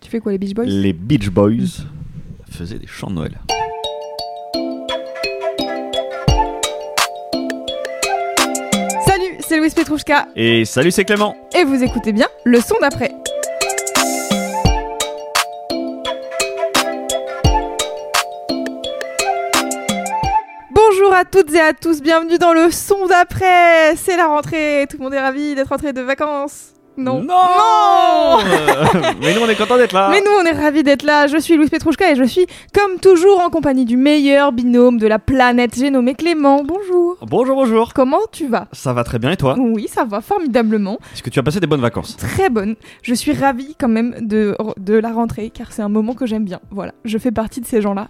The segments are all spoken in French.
Tu fais quoi, les Beach Boys? Les Beach Boys faisaient des chants de Noël. Salut, c'est Louis Petrouchka Et salut, c'est Clément. et vous écoutez bien le son d'après. À toutes et à tous, bienvenue dans le son d'après. C'est la rentrée, tout le monde est ravi d'être rentré de vacances. Non. Non Mais nous, on est content d'être là. Mais nous, on est ravis d'être là. Je suis Louise Petrouchka et je suis, comme toujours, en compagnie du meilleur binôme de la planète. J'ai nommé Clément. Bonjour. Bonjour, bonjour. Comment tu vas? Ça va très bien et toi? Oui, ça va formidablement. Est-ce que tu as passé des bonnes vacances? Très bonne. Je suis ravie quand même de, de la rentrée car c'est un moment que j'aime bien. Voilà, je fais partie de ces gens-là.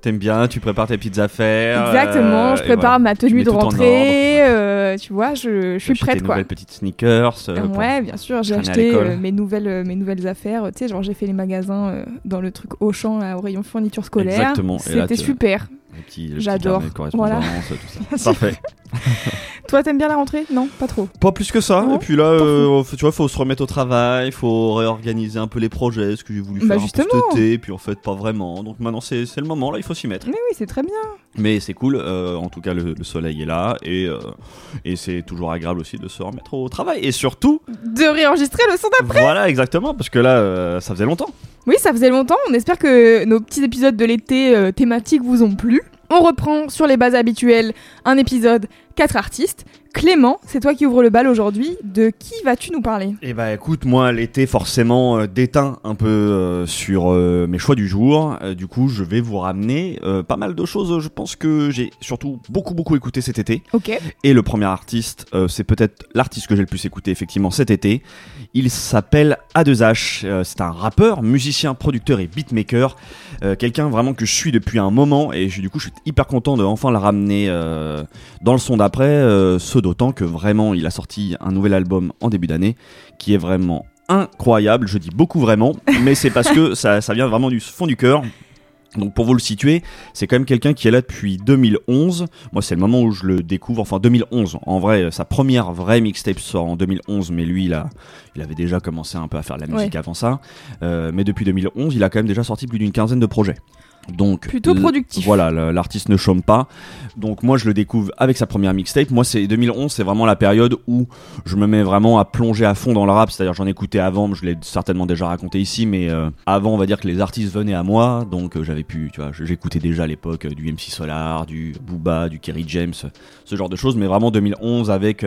T'aimes bien, tu prépares tes petites affaires. Exactement, euh, je prépare voilà. ma tenue de rentrée. ordre. euh, tu vois, je, je suis prête tes quoi. nouvelles petites sneakers. euh, Ouais, bien sûr, j'ai acheté mes, nouvelles, mes nouvelles affaires. Tu sais, genre j'ai fait les magasins dans le truc Auchan, là, au rayon fourniture scolaire. Exactement. C'était super. J'adore. Voilà. tout ça. Parfait. Toi, t'aimes bien la rentrée? Non, pas trop. Pas plus que ça. Non, et puis là, euh, tu vois, faut se remettre au travail, faut réorganiser un peu les projets, ce que j'ai voulu Bah, faire un peu justement. cet été, et puis en fait, pas vraiment. Donc maintenant, c'est le moment, là, il faut s'y mettre. Mais oui, c'est très bien. Mais c'est cool, euh, en tout cas, le, le soleil est là, et, euh, et c'est toujours agréable aussi de se remettre au travail. Et surtout, De réenregistrer le son d'après. voilà, exactement, parce que là, ça faisait longtemps. Oui, ça faisait longtemps. On espère que nos petits épisodes de l'été thématiques vous ont plu. On reprend sur les bases habituelles un épisode, quatre artistes. Clément, c'est toi qui ouvre le bal aujourd'hui. De qui vas-tu nous parler? Et bah écoute, moi l'été forcément euh, déteint un peu euh, sur euh, mes choix du jour. Du coup, je vais vous ramener pas mal de choses. Je pense que j'ai surtout beaucoup beaucoup écouté cet été. Ok. Et le premier artiste, c'est peut-être l'artiste que j'ai le plus écouté effectivement cet été. Il s'appelle A2H. Euh, c'est un rappeur, musicien, producteur et beatmaker. Quelqu'un vraiment que je suis depuis un moment et je- du coup je suis hyper content de enfin le ramener dans le son d'après. ce d'autant que vraiment il a sorti un nouvel album en début d'année qui est vraiment incroyable. Je dis beaucoup vraiment, mais c'est parce que ça, ça vient vraiment du fond du cœur. Donc pour vous le situer, c'est quand même quelqu'un qui est là depuis 2011. Moi, c'est le moment où je le découvre. Enfin, 2011. En vrai, sa première vraie mixtape sort en 2011, mais lui, il, a, il avait déjà commencé un peu à faire de la musique avant ça. Euh, mais depuis 2011, il a quand même déjà sorti plus d'une quinzaine de projets. Donc Plutôt productif. Voilà, l'artiste ne chôme pas. Donc moi, je le découvre avec sa première mixtape. Moi, c'est 2011, c'est vraiment la période où je me mets vraiment à plonger à fond dans le rap. C'est-à-dire, j'en écoutais avant, je l'ai certainement déjà raconté ici, mais euh, avant, on va dire que les artistes venaient à moi, donc euh, j'avais pu, tu vois, j'écoutais déjà à l'époque euh, du MC Solar, du Booba, du Kerry James, ce genre de choses. Mais vraiment 2011 avec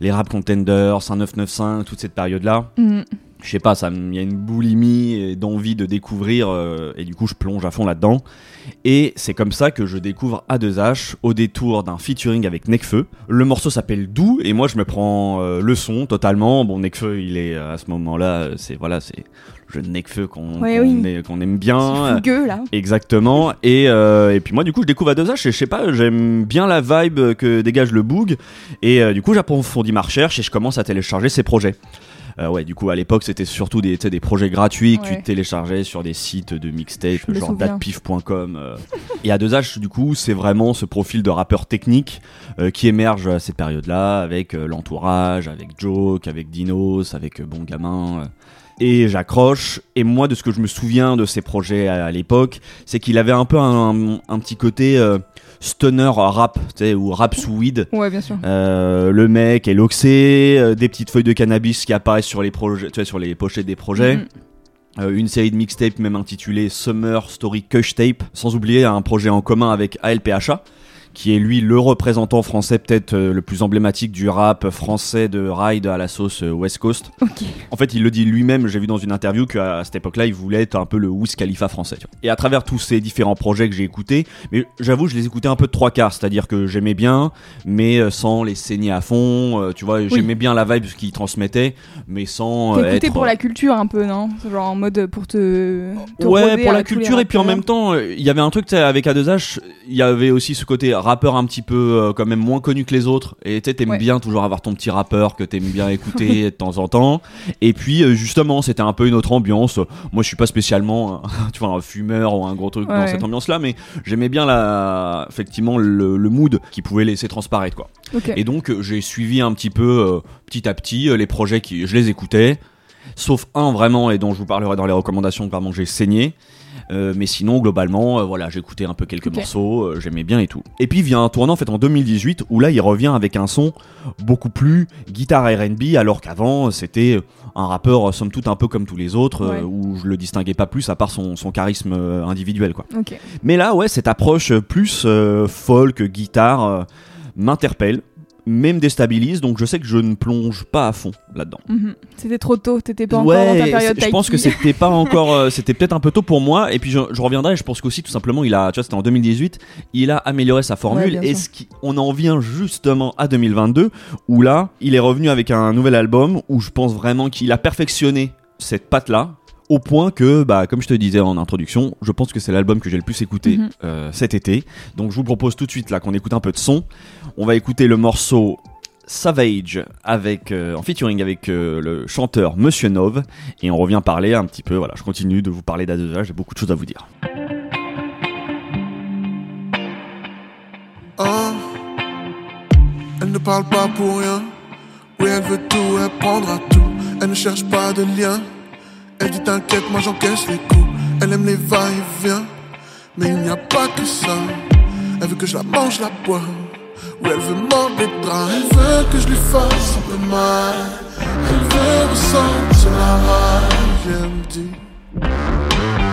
les rap contenders, 5995, toute cette période-là Mm. Je sais pas, ça, il y a une boulimie d'envie de découvrir euh, et du coup je plonge à fond là-dedans. Et c'est comme ça que je découvre A2H au détour d'un featuring avec Nekfeu. Le morceau s'appelle Doux et moi je me prends euh, le son totalement. Bon Nekfeu il est euh, à ce moment-là, c'est voilà, c'est le Nekfeu qu'on Ouais, qu'on oui. aime bien. Fougueux là. Exactement. Et, euh, et puis moi, du coup, je découvre A2H et je sais pas, j'aime bien la vibe que dégage le Boog. Et du coup, j'approfondis ma recherche et je commence à télécharger ses projets. Euh, ouais, du coup, à l'époque, c'était surtout des, des projets gratuits que Ouais. tu téléchargeais sur des sites de mixtape, genre souviens. datpiff.com. euh. Et A2H, du coup, c'est vraiment ce profil de rappeur technique euh, qui émerge à cette période-là, avec euh, l'entourage, avec Joke, avec Dinos, avec Bon Gamin. Et j'accroche. Et moi, de ce que je me souviens de ces projets à, à l'époque, c'est qu'il avait un peu un, un petit côté euh, stoner rap, tu sais, ou rap sous weed. Ouais, bien sûr. Euh, le mec est loxé, euh, des petites feuilles de cannabis qui apparaissent sur les projets, tu vois, sur les pochettes des projets. Mm. Euh, une série de mixtapes même intitulée Summer Story Kush Tape, sans oublier un projet en commun avec ALPHA, qui est lui le représentant français peut-être euh, le plus emblématique du rap français de ride à la sauce euh, West Coast. En fait, il le dit lui-même, j'ai vu dans une interview qu'à cette époque-là, il voulait être un peu le Wiz Khalifa français. tu vois. Et à travers tous ces différents projets que j'ai écoutés, mais j'avoue, je les écoutais un peu de trois quarts, c'est-à-dire que j'aimais bien, mais euh, sans les saigner à fond. tu vois, j'aimais bien la vibe qu'il transmettait, mais sans être. pour la culture un peu, non? Genre en mode pour te. te Ouais, pour la culture et puis en même temps, il y avait un truc avec A2H, il y avait aussi ce côté rappeur un petit peu euh, quand même moins connu que les autres et tu t'aimes Ouais. bien toujours avoir ton petit rappeur que t'aimes bien écouter de temps en temps et puis euh, justement c'était un peu une autre ambiance. Moi je suis pas spécialement tu vois un fumeur ou un gros truc dans cette ambiance là, mais j'aimais bien la effectivement le, le mood qui pouvait laisser transparaître quoi. Et donc euh, j'ai suivi un petit peu euh, petit à petit les projets qui je les écoutais, sauf un vraiment et dont je vous parlerai dans les recommandations vraiment j'ai saigné. Euh, mais sinon globalement euh, voilà j'écoutais un peu quelques morceaux euh, j'aimais bien et tout et puis vient un tournant en fait en 2018 où là il revient avec un son beaucoup plus guitare R&B alors qu'avant c'était un rappeur somme toute un peu comme tous les autres Ouais. où je le distinguais pas plus à part son, son charisme individuel quoi Ok. mais là, ouais, cette approche plus folk, guitare, m'interpelle, mais me déstabilise, donc je sais que je ne plonge pas à fond là-dedans. Mhm. C'était trop tôt, t'étais pas encore dans ta période je pense que c'était pas encore, euh, c'était peut-être un peu tôt pour moi. Et puis je, je reviendrai. Je pense qu'aussi tout simplement, il a, tu vois, c'était en 2018, il a amélioré sa formule. et ce qui, on en vient justement à 2022, où là, il est revenu avec un nouvel album où je pense vraiment qu'il a perfectionné cette patte là. Au point que, bah, comme je te disais en introduction, je pense que c'est l'album que j'ai le plus écouté Mhm. euh, cet été. Donc je vous propose tout de suite là qu'on écoute un peu de son. On va écouter le morceau Savage avec euh, en featuring avec euh, le chanteur Monsieur Nove et on revient parler un petit peu voilà je continue de vous parler d'A2A j'ai beaucoup de choses à vous dire Hein Elle ne parle pas pour rien. Oui, elle veut tout, elle prendra tout. Elle ne cherche pas de lien. Elle dit t'inquiète, moi j'encaisse les coups. Elle aime les va-et-vient. Mais il n'y a pas que ça. Elle veut que je la mange, la bois. Oui, elle veut draps. Elle veut que je lui fasse un peu mal. Elle veut ressentir la rage. Elle me.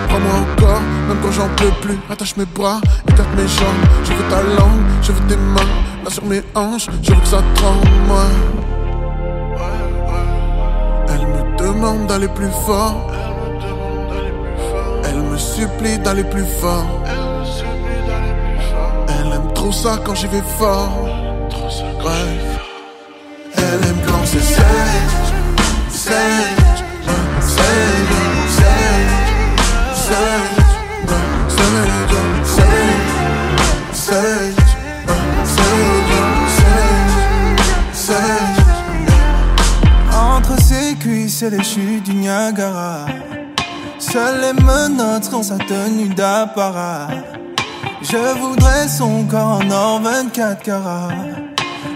Prends-moi encore, même quand j'en peux plus. Attache mes bras, écarte mes jambes. Je veux ta langue, je veux tes mains. Là sur mes hanches, je veux que ça tremble, moi. Elle me demande d'aller plus fort. Elle me supplie d'aller plus fort. Trop ça quand j'y vais fort. Ouais. Elle aime quand c'est sage, sage, sage, sage, sage, ouais, sage, sage, sage, ouais, sage, sage, sage. Entre ses cuisses et les chutes du Niagara Seules les menottes sont sa tenue d'apparat Je voudrais son corps en or 24 carats.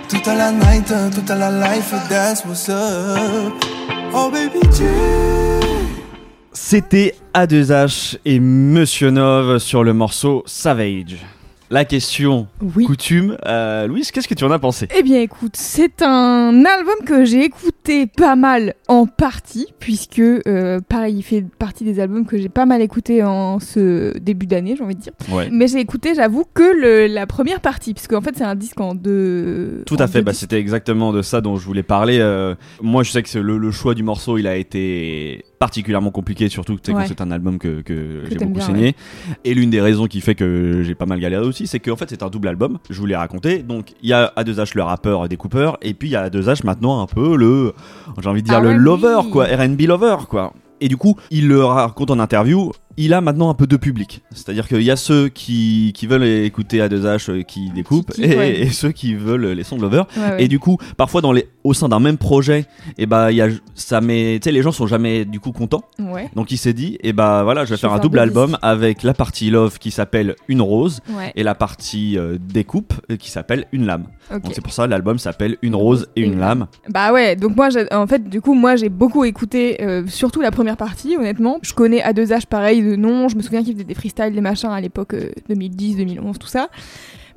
Tout à la night, tout à la life, that's what's up. Oh baby G. C'était A2H et Monsieur Nove sur le morceau Savage la question Oui. coutume euh, Louise qu'est-ce que tu en as pensé? Eh bien écoute, c'est un album que j'ai écouté pas mal en partie, puisque euh, pareil, il fait partie des albums que j'ai pas mal écouté en ce début d'année, j'ai envie de dire. ouais Mais j'ai écouté, j'avoue, que le- la première partie, puisque en fait c'est un disque en deux. Tout en à fait, bah, c'était exactement de ça dont je voulais parler. Euh, moi, je sais que le, le choix du morceau, il a été particulièrement compliqué, surtout Ouais. c'est un album que, que j'ai beaucoup bien, saigné. Et l'une des raisons qui fait que j'ai pas mal galéré aussi, c'est qu'en fait c'est un double album. Je vous l'ai raconté. Donc il y a A2H le rappeur découpeur, et puis il y a A2H maintenant un peu le, j'ai envie de dire le lover quoi, R&B lover quoi. Et du coup, il le raconte en interview, il a maintenant un peu deux publics. C'est-à-dire qu'il y a ceux qui, qui veulent écouter A2H euh, qui découpent, Qui- et, ouais. et ceux qui veulent les sons de lover. Ouais, ouais. Et du coup, parfois dans les, au sein d'un même projet, et bah il y a, ça met, les gens sont jamais du coup contents. Donc il s'est dit, et bah voilà, je vais Je faire un double album avec la partie love qui s'appelle Une rose et la partie euh, découpe euh, qui s'appelle Une lame. Donc c'est pour ça l'album s'appelle Une rose et une lame. Bah ouais, donc moi, j'ai- en fait, du coup, moi j'ai beaucoup écouté, euh, surtout la première partie, honnêtement. Je connais A2H pareil de nom, je me souviens qu'il faisait des freestyles, des machins à l'époque euh, 2010, 2011, tout ça.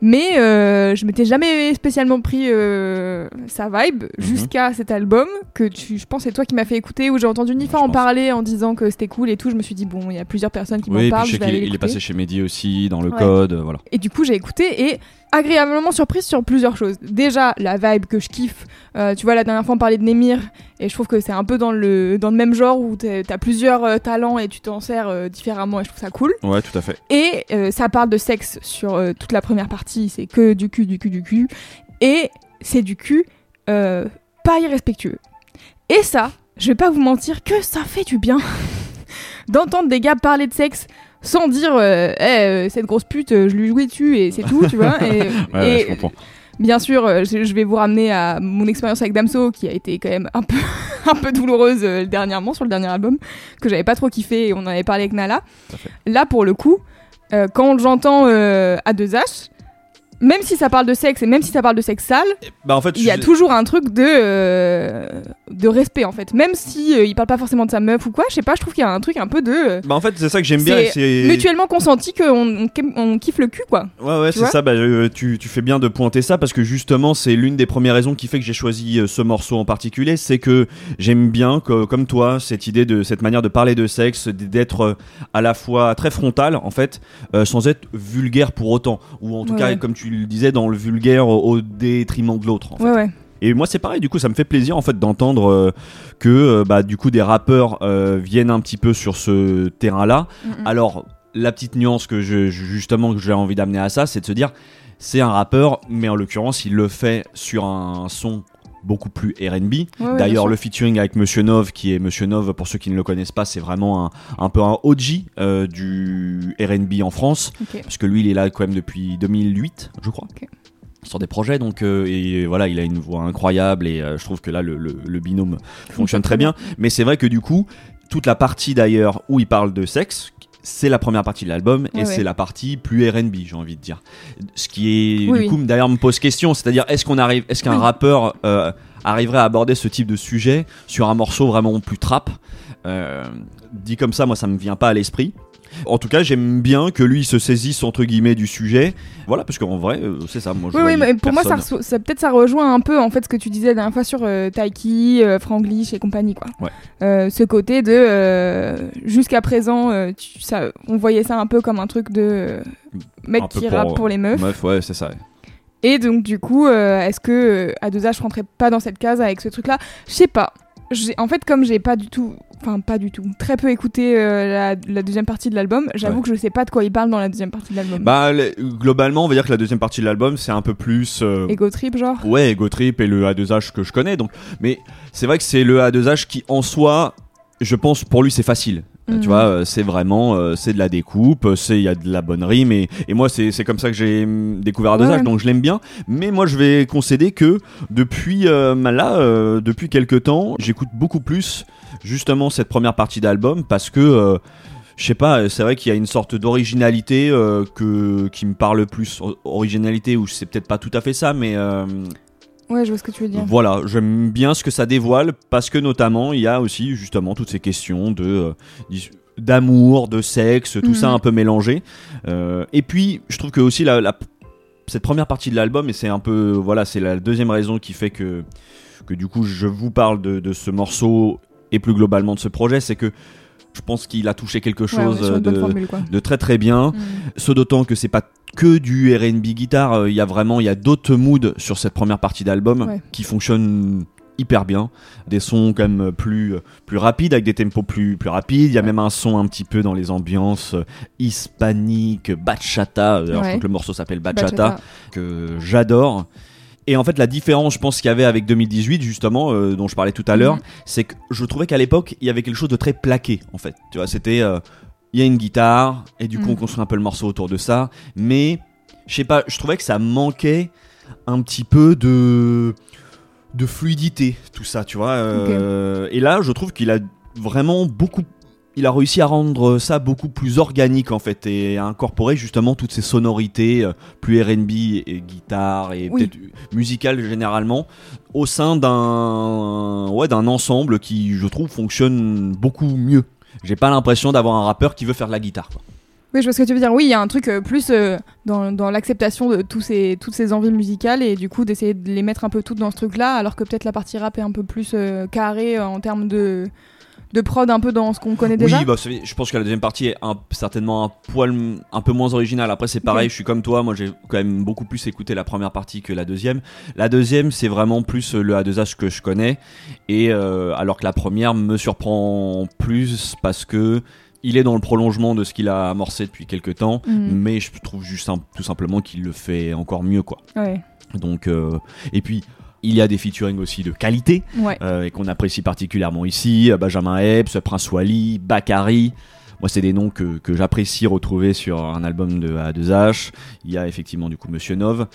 Mais euh, je m'étais jamais spécialement pris euh, sa vibe Mhm. jusqu'à cet album que tu, je pense c'est toi qui m'as fait écouter où j'ai entendu Nifa en pense. parler en disant que c'était cool et tout. Je me suis dit bon, il y a plusieurs personnes qui Oui, m'en parlent, je vais aller il est passé chez Mehdi aussi, dans le Ouais. code, euh, voilà. Et du coup, j'ai écouté et agréablement surprise sur plusieurs choses. Déjà, la vibe que je kiffe. Euh, tu vois, la dernière fois, on parlait de Nemir, et je trouve que c'est un peu dans le, dans le même genre où t'as plusieurs euh, talents et tu t'en sers euh, différemment, et je trouve ça cool. Ouais, tout à fait. Et ça parle de sexe sur toute la première partie, c'est que du cul, du cul, du cul. Et c'est du cul euh, pas irrespectueux. Et ça, je vais pas vous mentir que ça fait du bien d'entendre des gars parler de sexe sans dire euh, Eh, euh, cette grosse pute, euh, je lui jouais dessus et c'est tout, tu vois. Et, Ouais, et je comprends. bien sûr, je, vais vous ramener à mon expérience avec Damso qui a été quand même un peu, un peu douloureuse dernièrement sur le dernier album que j'avais pas trop kiffé et on en avait parlé avec Nala. Là, pour le coup, euh, quand j'entends euh, A2H, même si ça parle de sexe et même si ça parle de sexe sale, Bah en fait, il y a toujours un truc de, euh, de respect en fait. Même si euh, il parle pas forcément de sa meuf ou quoi, je sais pas, je trouve qu'il y a un truc un peu de euh, Bah en fait, c'est ça que j'aime bien. c'est mutuellement consenti qu'on on, on kiffe le cul quoi. Ouais, ouais, c'est ça. Bah, euh, tu, tu fais bien de pointer ça parce que justement, c'est l'une des premières raisons qui fait que j'ai choisi ce morceau en particulier. C'est que j'aime bien, que- comme toi, cette idée de cette manière de parler de sexe, d'être à la fois très frontal, en fait, sans être vulgaire pour autant. Ou en tout Ouais, cas, comme tu le disais, dans le vulgaire au, au détriment de l'autre. en fait. Ouais ouais. Et moi, c'est pareil. Du coup, ça me fait plaisir en fait d'entendre euh, que euh, bah, du coup des rappeurs euh, viennent un petit peu sur ce terrain-là. Alors, la petite nuance que je justement que j'ai envie d'amener à ça, c'est de se dire, c'est un rappeur, mais en l'occurrence, il le fait sur un son beaucoup plus R&B. Ouais, D'ailleurs, le featuring avec Monsieur Nov, qui est Monsieur Nov, pour ceux qui ne le connaissent pas, c'est vraiment un, un peu un OG euh, du R&B en France, parce que lui, il est là quand même depuis 2008, je crois. Sur des projets, donc euh, et voilà, il a une voix incroyable et euh, je trouve que là le, le- le binôme fonctionne très bien. Mais c'est vrai que du coup, toute la partie d'ailleurs où il parle de sexe, c'est la première partie de l'album et Ouais, c'est ouais. la partie plus R&B, j'ai envie de dire. Ce qui est Oui, du oui. coup d'ailleurs me pose question, c'est-à-dire est-ce qu'on arrive, est-ce qu'un Oui. rappeur euh, arriverait à aborder ce type de sujet sur un morceau vraiment plus trap? Euh, Dit comme ça, moi ça me vient pas à l'esprit. En tout cas, j'aime bien que lui se saisisse entre guillemets du sujet. Voilà, parce qu'en vrai, euh, c'est ça. Moi, je Oui, oui, mais pour moi, ça, peut-être ça rejoint un peu en fait ce que tu disais la dernière fois sur euh, Taiki, euh, Franglish et compagnie, quoi. Ouais. Euh, ce côté de jusqu'à présent, tu- ça, on voyait ça un peu comme un truc de mec qui pour- rappe pour les meufs. Meuf, ouais, c'est ça. Et donc du coup, est-ce que euh, A2H rentrait pas dans cette case avec ce truc-là? Je sais pas. En fait, comme j'ai pas du tout, enfin pas du tout, très peu écouté euh, la, la deuxième partie de l'album, j'avoue Ouais. que je sais pas de quoi il parle dans la deuxième partie de l'album. Bah, le- globalement, on va dire que la deuxième partie de l'album, c'est un peu plus. euh, Ego trip, genre? Ouais, Ego Trip et le A2H que je connais. Donc, mais c'est vrai que c'est le A2H qui, en soi, je pense pour lui, c'est facile. Euh. Tu vois, euh, c'est vraiment, euh, c'est de la découpe, c'est il y a de la bonne rime et, et moi c'est comme ça que j'ai hum, découvert A2H, Ouais, donc je l'aime bien. Mais moi je vais concéder que depuis euh, là, euh, depuis quelques temps, j'écoute beaucoup plus justement cette première partie d'album parce que euh, je sais pas, c'est vrai qu'il y a une sorte d'originalité euh, que qui me parle plus. Originalité ou c'est peut-être pas tout à fait ça, mais euh, Ouais, je vois ce que tu veux dire. voilà, j'aime bien ce que ça dévoile parce que notamment il y a aussi justement toutes ces questions de euh, d'amour, de sexe, tout Mhm. ça un peu mélangé. Euh, et puis je trouve que aussi la, la- cette première partie de l'album et c'est un peu voilà c'est la deuxième raison qui fait que que du coup je vous parle de, de ce morceau et plus globalement de ce projet, c'est que je pense qu'il a touché quelque chose bonne de, formule, quoi. de très très bien. Mm. Ce d'autant que c'est pas que du R&B guitare, euh, il y a vraiment il y a d'autres moods sur cette première partie d'album Ouais. qui fonctionnent hyper bien, des sons quand même plus plus rapides avec des tempos plus plus rapides, il y a même un son un petit peu dans les ambiances euh, hispaniques, bachata, euh, alors je crois que le morceau s'appelle bachata, Bachata. que j'adore. Et en fait, la différence, je pense, qu'il y avait avec 2018, justement, euh, dont je parlais tout à l'heure, Mhm. c'est que je trouvais qu'à l'époque, il y avait quelque chose de très plaqué, en fait. Tu vois, c'était. euh, Il y a une guitare, et du coup, Mhm. on construit un peu le morceau autour de ça. Mais, je sais pas, je trouvais que ça manquait un petit peu de. de fluidité, tout ça, tu vois. euh, Et là, je trouve qu'il a vraiment beaucoup. Il a réussi à rendre ça beaucoup plus organique en fait et à incorporer justement toutes ces sonorités euh, plus R&B et guitare et Oui. peut-être musicales généralement au sein d'un ouais d'un ensemble qui je trouve fonctionne beaucoup mieux. J'ai pas l'impression d'avoir un rappeur qui veut faire de la guitare. quoi. Oui, je vois ce que tu veux dire. Oui, il y a un truc euh, plus euh, dans, dans l'acceptation de tous ces, toutes ces envies musicales et du coup d'essayer de les mettre un peu toutes dans ce truc-là, alors que peut-être la partie rap est un peu plus euh, carrée en termes de, de prod un peu dans ce qu'on connaît déjà Oui, bah, je pense que la deuxième partie est un- certainement un poil un peu moins originale. Après, c'est pareil, je suis comme toi. Moi, j'ai quand même beaucoup plus écouté la première partie que la deuxième. La deuxième, c'est vraiment plus euh, le A2H que je connais. Et euh, alors que la première me surprend plus parce que il est dans le prolongement de ce qu'il a amorcé depuis quelques temps. Mhm. Mais je trouve juste tout simplement qu'il le fait encore mieux, quoi. Ouais. Donc, euh, et puis. Il y a des featuring aussi de qualité Ouais. euh, et qu'on apprécie particulièrement ici. euh, Benjamin Epps, Prince Wally, Bakary. Moi, c'est des noms que, que j'apprécie retrouver sur un album de A2H. Il y a effectivement du coup Monsieur Nov.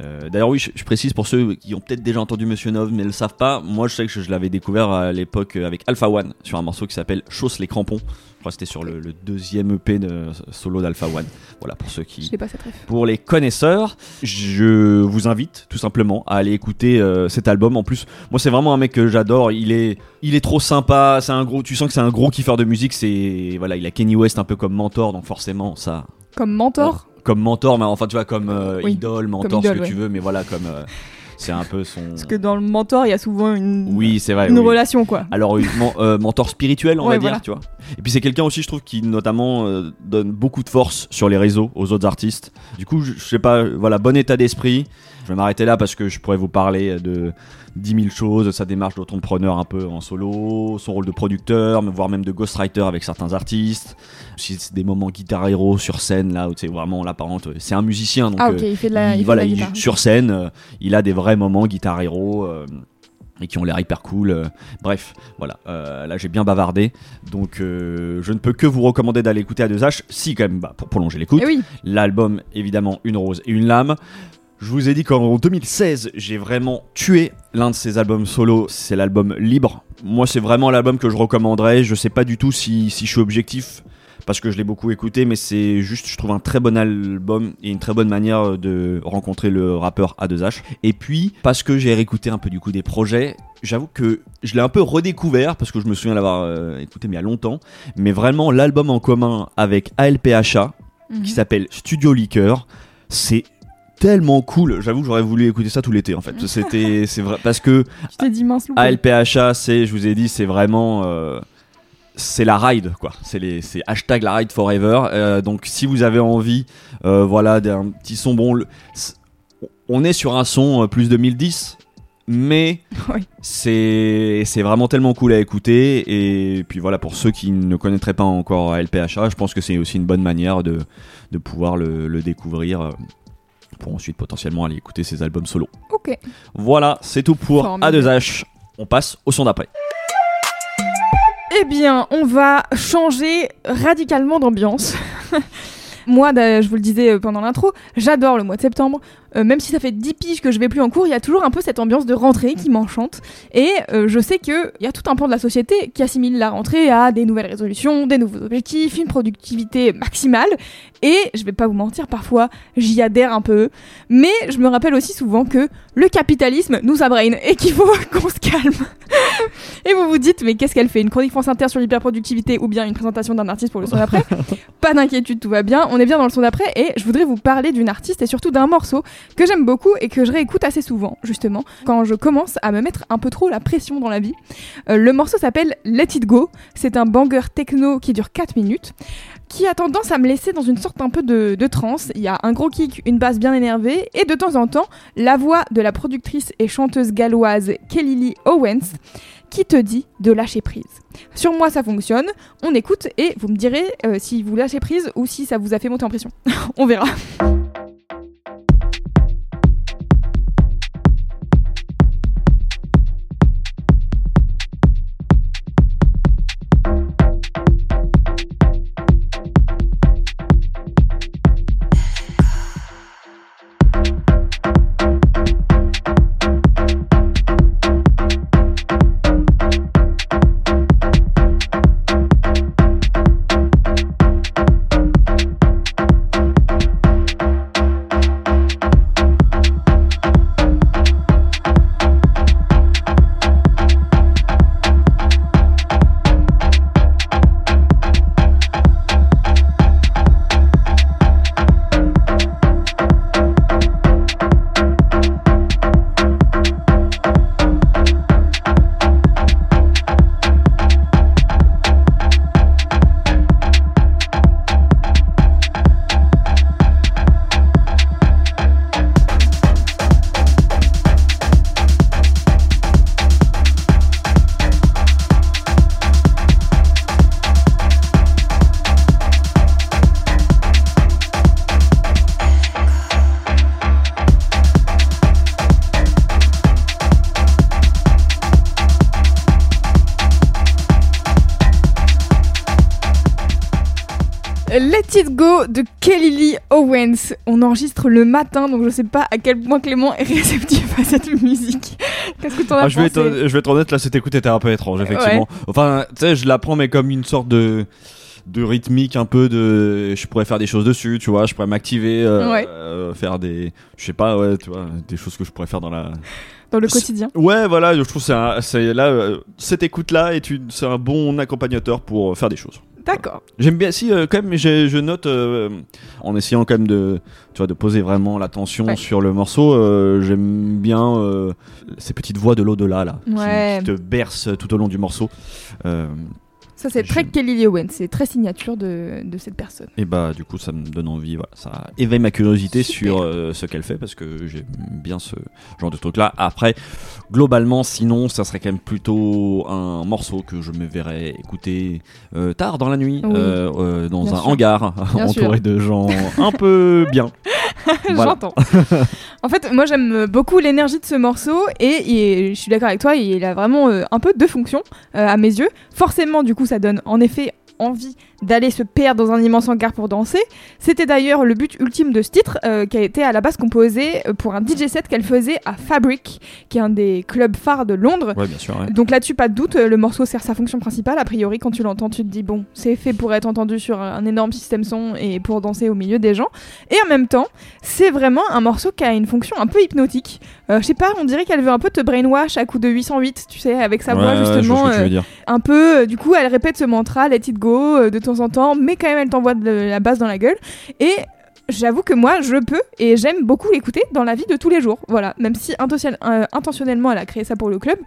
Euh, D'ailleurs, oui, je, je précise pour ceux qui ont peut-être déjà entendu Monsieur Nov mais ne le savent pas. Moi, je sais que je, je l'avais découvert à l'époque avec Alpha One sur un morceau qui s'appelle Chausse les crampons. Je crois que c'était sur le, le deuxième EP de solo d'Alpha One. Voilà pour ceux qui, Je pas pour les connaisseurs, je vous invite tout simplement à aller écouter euh, cet album. En plus, moi c'est vraiment un mec que j'adore. Il est, il est trop sympa. C'est un gros, tu sens que c'est un gros kiffeur de musique. C'est voilà, il a Kenny West un peu comme mentor, donc forcément ça, Comme mentor? Comme mentor, mais enfin tu vois comme euh, Oui, idole, mentor, comme ce que ouais. tu veux, mais voilà comme euh, c'est un peu son. Parce que dans le mentor, il y a souvent une, Oui, c'est vrai. une oui. relation, quoi. Alors, une men- euh, mentor spirituel, on Ouais, va dire, voilà. tu vois. Et puis, c'est quelqu'un aussi, je trouve, qui notamment euh, donne beaucoup de force sur les réseaux aux autres artistes. Du coup, je, je sais pas, voilà, bon état d'esprit. Je vais m'arrêter là parce que je pourrais vous parler de 10 000 choses, sa démarche d'entrepreneur un peu en solo, son rôle de producteur, voire même de ghostwriter avec certains artistes. C'est des moments guitare héros sur scène, là, où c'est vraiment, là, par contre, c'est un musicien, donc. ah, euh, ok, il fait de la, il de sur scène, euh, il a des vrais moments guitare héros euh, et qui ont l'air hyper cool. euh, bref, voilà, euh, là j'ai bien bavardé, donc euh, je ne peux que vous recommander d'aller écouter A2H, si quand même, bah, pour prolonger l'écoute. Eh oui, L'album, évidemment, Une rose et une lame. Je vous ai dit qu'en 2016, j'ai vraiment tué l'un de ses albums solo, c'est l'album Libre. Moi, c'est vraiment l'album que je recommanderais. Je sais pas du tout si, si je suis objectif, parce que je l'ai beaucoup écouté, mais c'est juste, je trouve un très bon album et une très bonne manière de rencontrer le rappeur A2H. Et puis, parce que j'ai réécouté un peu du coup des projets, j'avoue que je l'ai un peu redécouvert, parce que je me souviens l'avoir euh, écouté mais il y a longtemps, mais vraiment l'album en commun avec ALPHA, Mhm. qui s'appelle Studio Liqueur. C'est tellement cool. J'avoue que j'aurais voulu écouter ça tout l'été en fait. C'était c'est vrai parce que dit mince. ALPHA, c'est je vous ai dit, c'est vraiment euh, c'est la ride quoi. C'est les c'est hashtag la ride forever. Euh, donc si vous avez envie, euh, voilà, d'un petit son bon. le- on est sur un son plus 2010, mais Oui. c'est c'est vraiment tellement cool à écouter. Et puis voilà, pour ceux qui ne connaîtraient pas encore LPHA, je pense que c'est aussi une bonne manière de, de pouvoir le, le découvrir. Pour ensuite potentiellement aller écouter ses albums solo. Ok. Voilà, c'est tout pour Formidable. A2H. On passe au son d'après. Eh bien, on va changer radicalement d'ambiance. Moi, da- je vous le disais euh, pendant l'intro, j'adore le mois de septembre. Euh, même si ça fait 10 piges que je vais plus en cours, il y a toujours un peu cette ambiance de rentrée qui m'enchante. Et euh, je sais qu'il y a tout un pan de la société qui assimile la rentrée à des nouvelles résolutions, des nouveaux objectifs, une productivité maximale. Et je vais pas vous mentir, parfois j'y adhère un peu. Mais je me rappelle aussi souvent que le capitalisme nous abraine et qu'il faut qu'on se calme. Et vous vous dites, mais qu'est-ce qu'elle fait? Une chronique France Inter sur l'hyperproductivité ou bien une présentation d'un artiste pour le son d'après? Pas d'inquiétude, tout va bien. On est bien dans le son d'après et je voudrais vous parler d'une artiste et surtout d'un morceau que j'aime beaucoup et que je réécoute assez souvent, justement, quand je commence à me mettre un peu trop la pression dans la vie. Euh, le morceau s'appelle Let It Go. C'est un banger techno qui dure 4 minutes qui a tendance à me laisser dans une sorte un peu de, transe. Il y a un gros kick, une basse bien énervée, et de temps en temps, la voix de la productrice et chanteuse galloise Kelly Lee Owens qui te dit de lâcher prise. Sur moi, ça fonctionne. On écoute et vous me direz euh, si vous lâchez prise ou si ça vous a fait monter en pression. On verra. Let It Go de Kelly Lee Owens. On enregistre le matin, donc je sais pas à quel point Clément est réceptif à cette musique. Qu'est-ce que t'en as Ah, je, vais être, je vais être honnête, là, cette écoute était un peu étrange, effectivement. Enfin, tu sais, je la prends, mais comme une sorte de de rythmique un peu de je pourrais faire des choses dessus tu vois je pourrais m'activer euh, Ouais. euh, faire des je sais pas ouais tu vois des choses que je pourrais faire dans la Dans le quotidien. ouais voilà je trouve que c'est là euh, cette écoute là est une c'est un bon accompagnateur pour faire des choses D'accord. J'aime bien, si, euh, quand même, j'ai- je note, euh, en essayant quand même de, tu vois, de poser vraiment l'attention Ouais. sur le morceau, euh, j'aime bien ces petites voix de l'au-delà, là, qui- Ouais. qui, te bercent tout au long du morceau. Euh, Ça, c'est très Kelly Lee Owens. C'est très signature de, de cette personne. et bah, du coup, ça me donne envie, voilà, ça éveille ma curiosité Super. sur euh, ce qu'elle fait, parce que j'aime bien ce genre de truc-là. Après, globalement, sinon, ça serait quand même plutôt un morceau que je me verrais écouter euh, tard dans la nuit, Oui. euh, dans Bien un sûr. hangar, Bien entouré de gens un peu bien. J'entends. en fait, moi j'aime beaucoup l'énergie de ce morceau et, je suis d'accord avec toi, il a vraiment euh, un peu deux fonctions euh, à mes yeux. Forcément, du coup, ça donne en effet envie d'aller se perdre dans un immense hangar pour danser. C'était d'ailleurs le but ultime de ce titre, euh, qui a été à la base composé euh, pour un DJ set qu'elle faisait à Fabric, qui est un des clubs phares de Londres. Ouais, bien sûr. ouais. Donc là-dessus, pas de doute, euh, le morceau sert sa fonction principale. A priori, quand tu l'entends, tu te dis, bon, c'est fait pour être entendu sur un énorme système son et pour danser au milieu des gens. Et en même temps, c'est vraiment un morceau qui a une fonction un peu hypnotique. Euh, je sais pas, on dirait qu'elle veut un peu te brainwash à coup de 808, tu sais, avec sa Ouais, voix je justement. euh, veux dire. un peu, du coup, elle répète ce mantra, let it go, de en temps, mais quand même, elle t'envoie de la basse dans la gueule. Et j'avoue que moi, je peux et j'aime beaucoup l'écouter dans la vie de tous les jours. Voilà, même si euh, intentionnellement, elle a créé ça pour le club.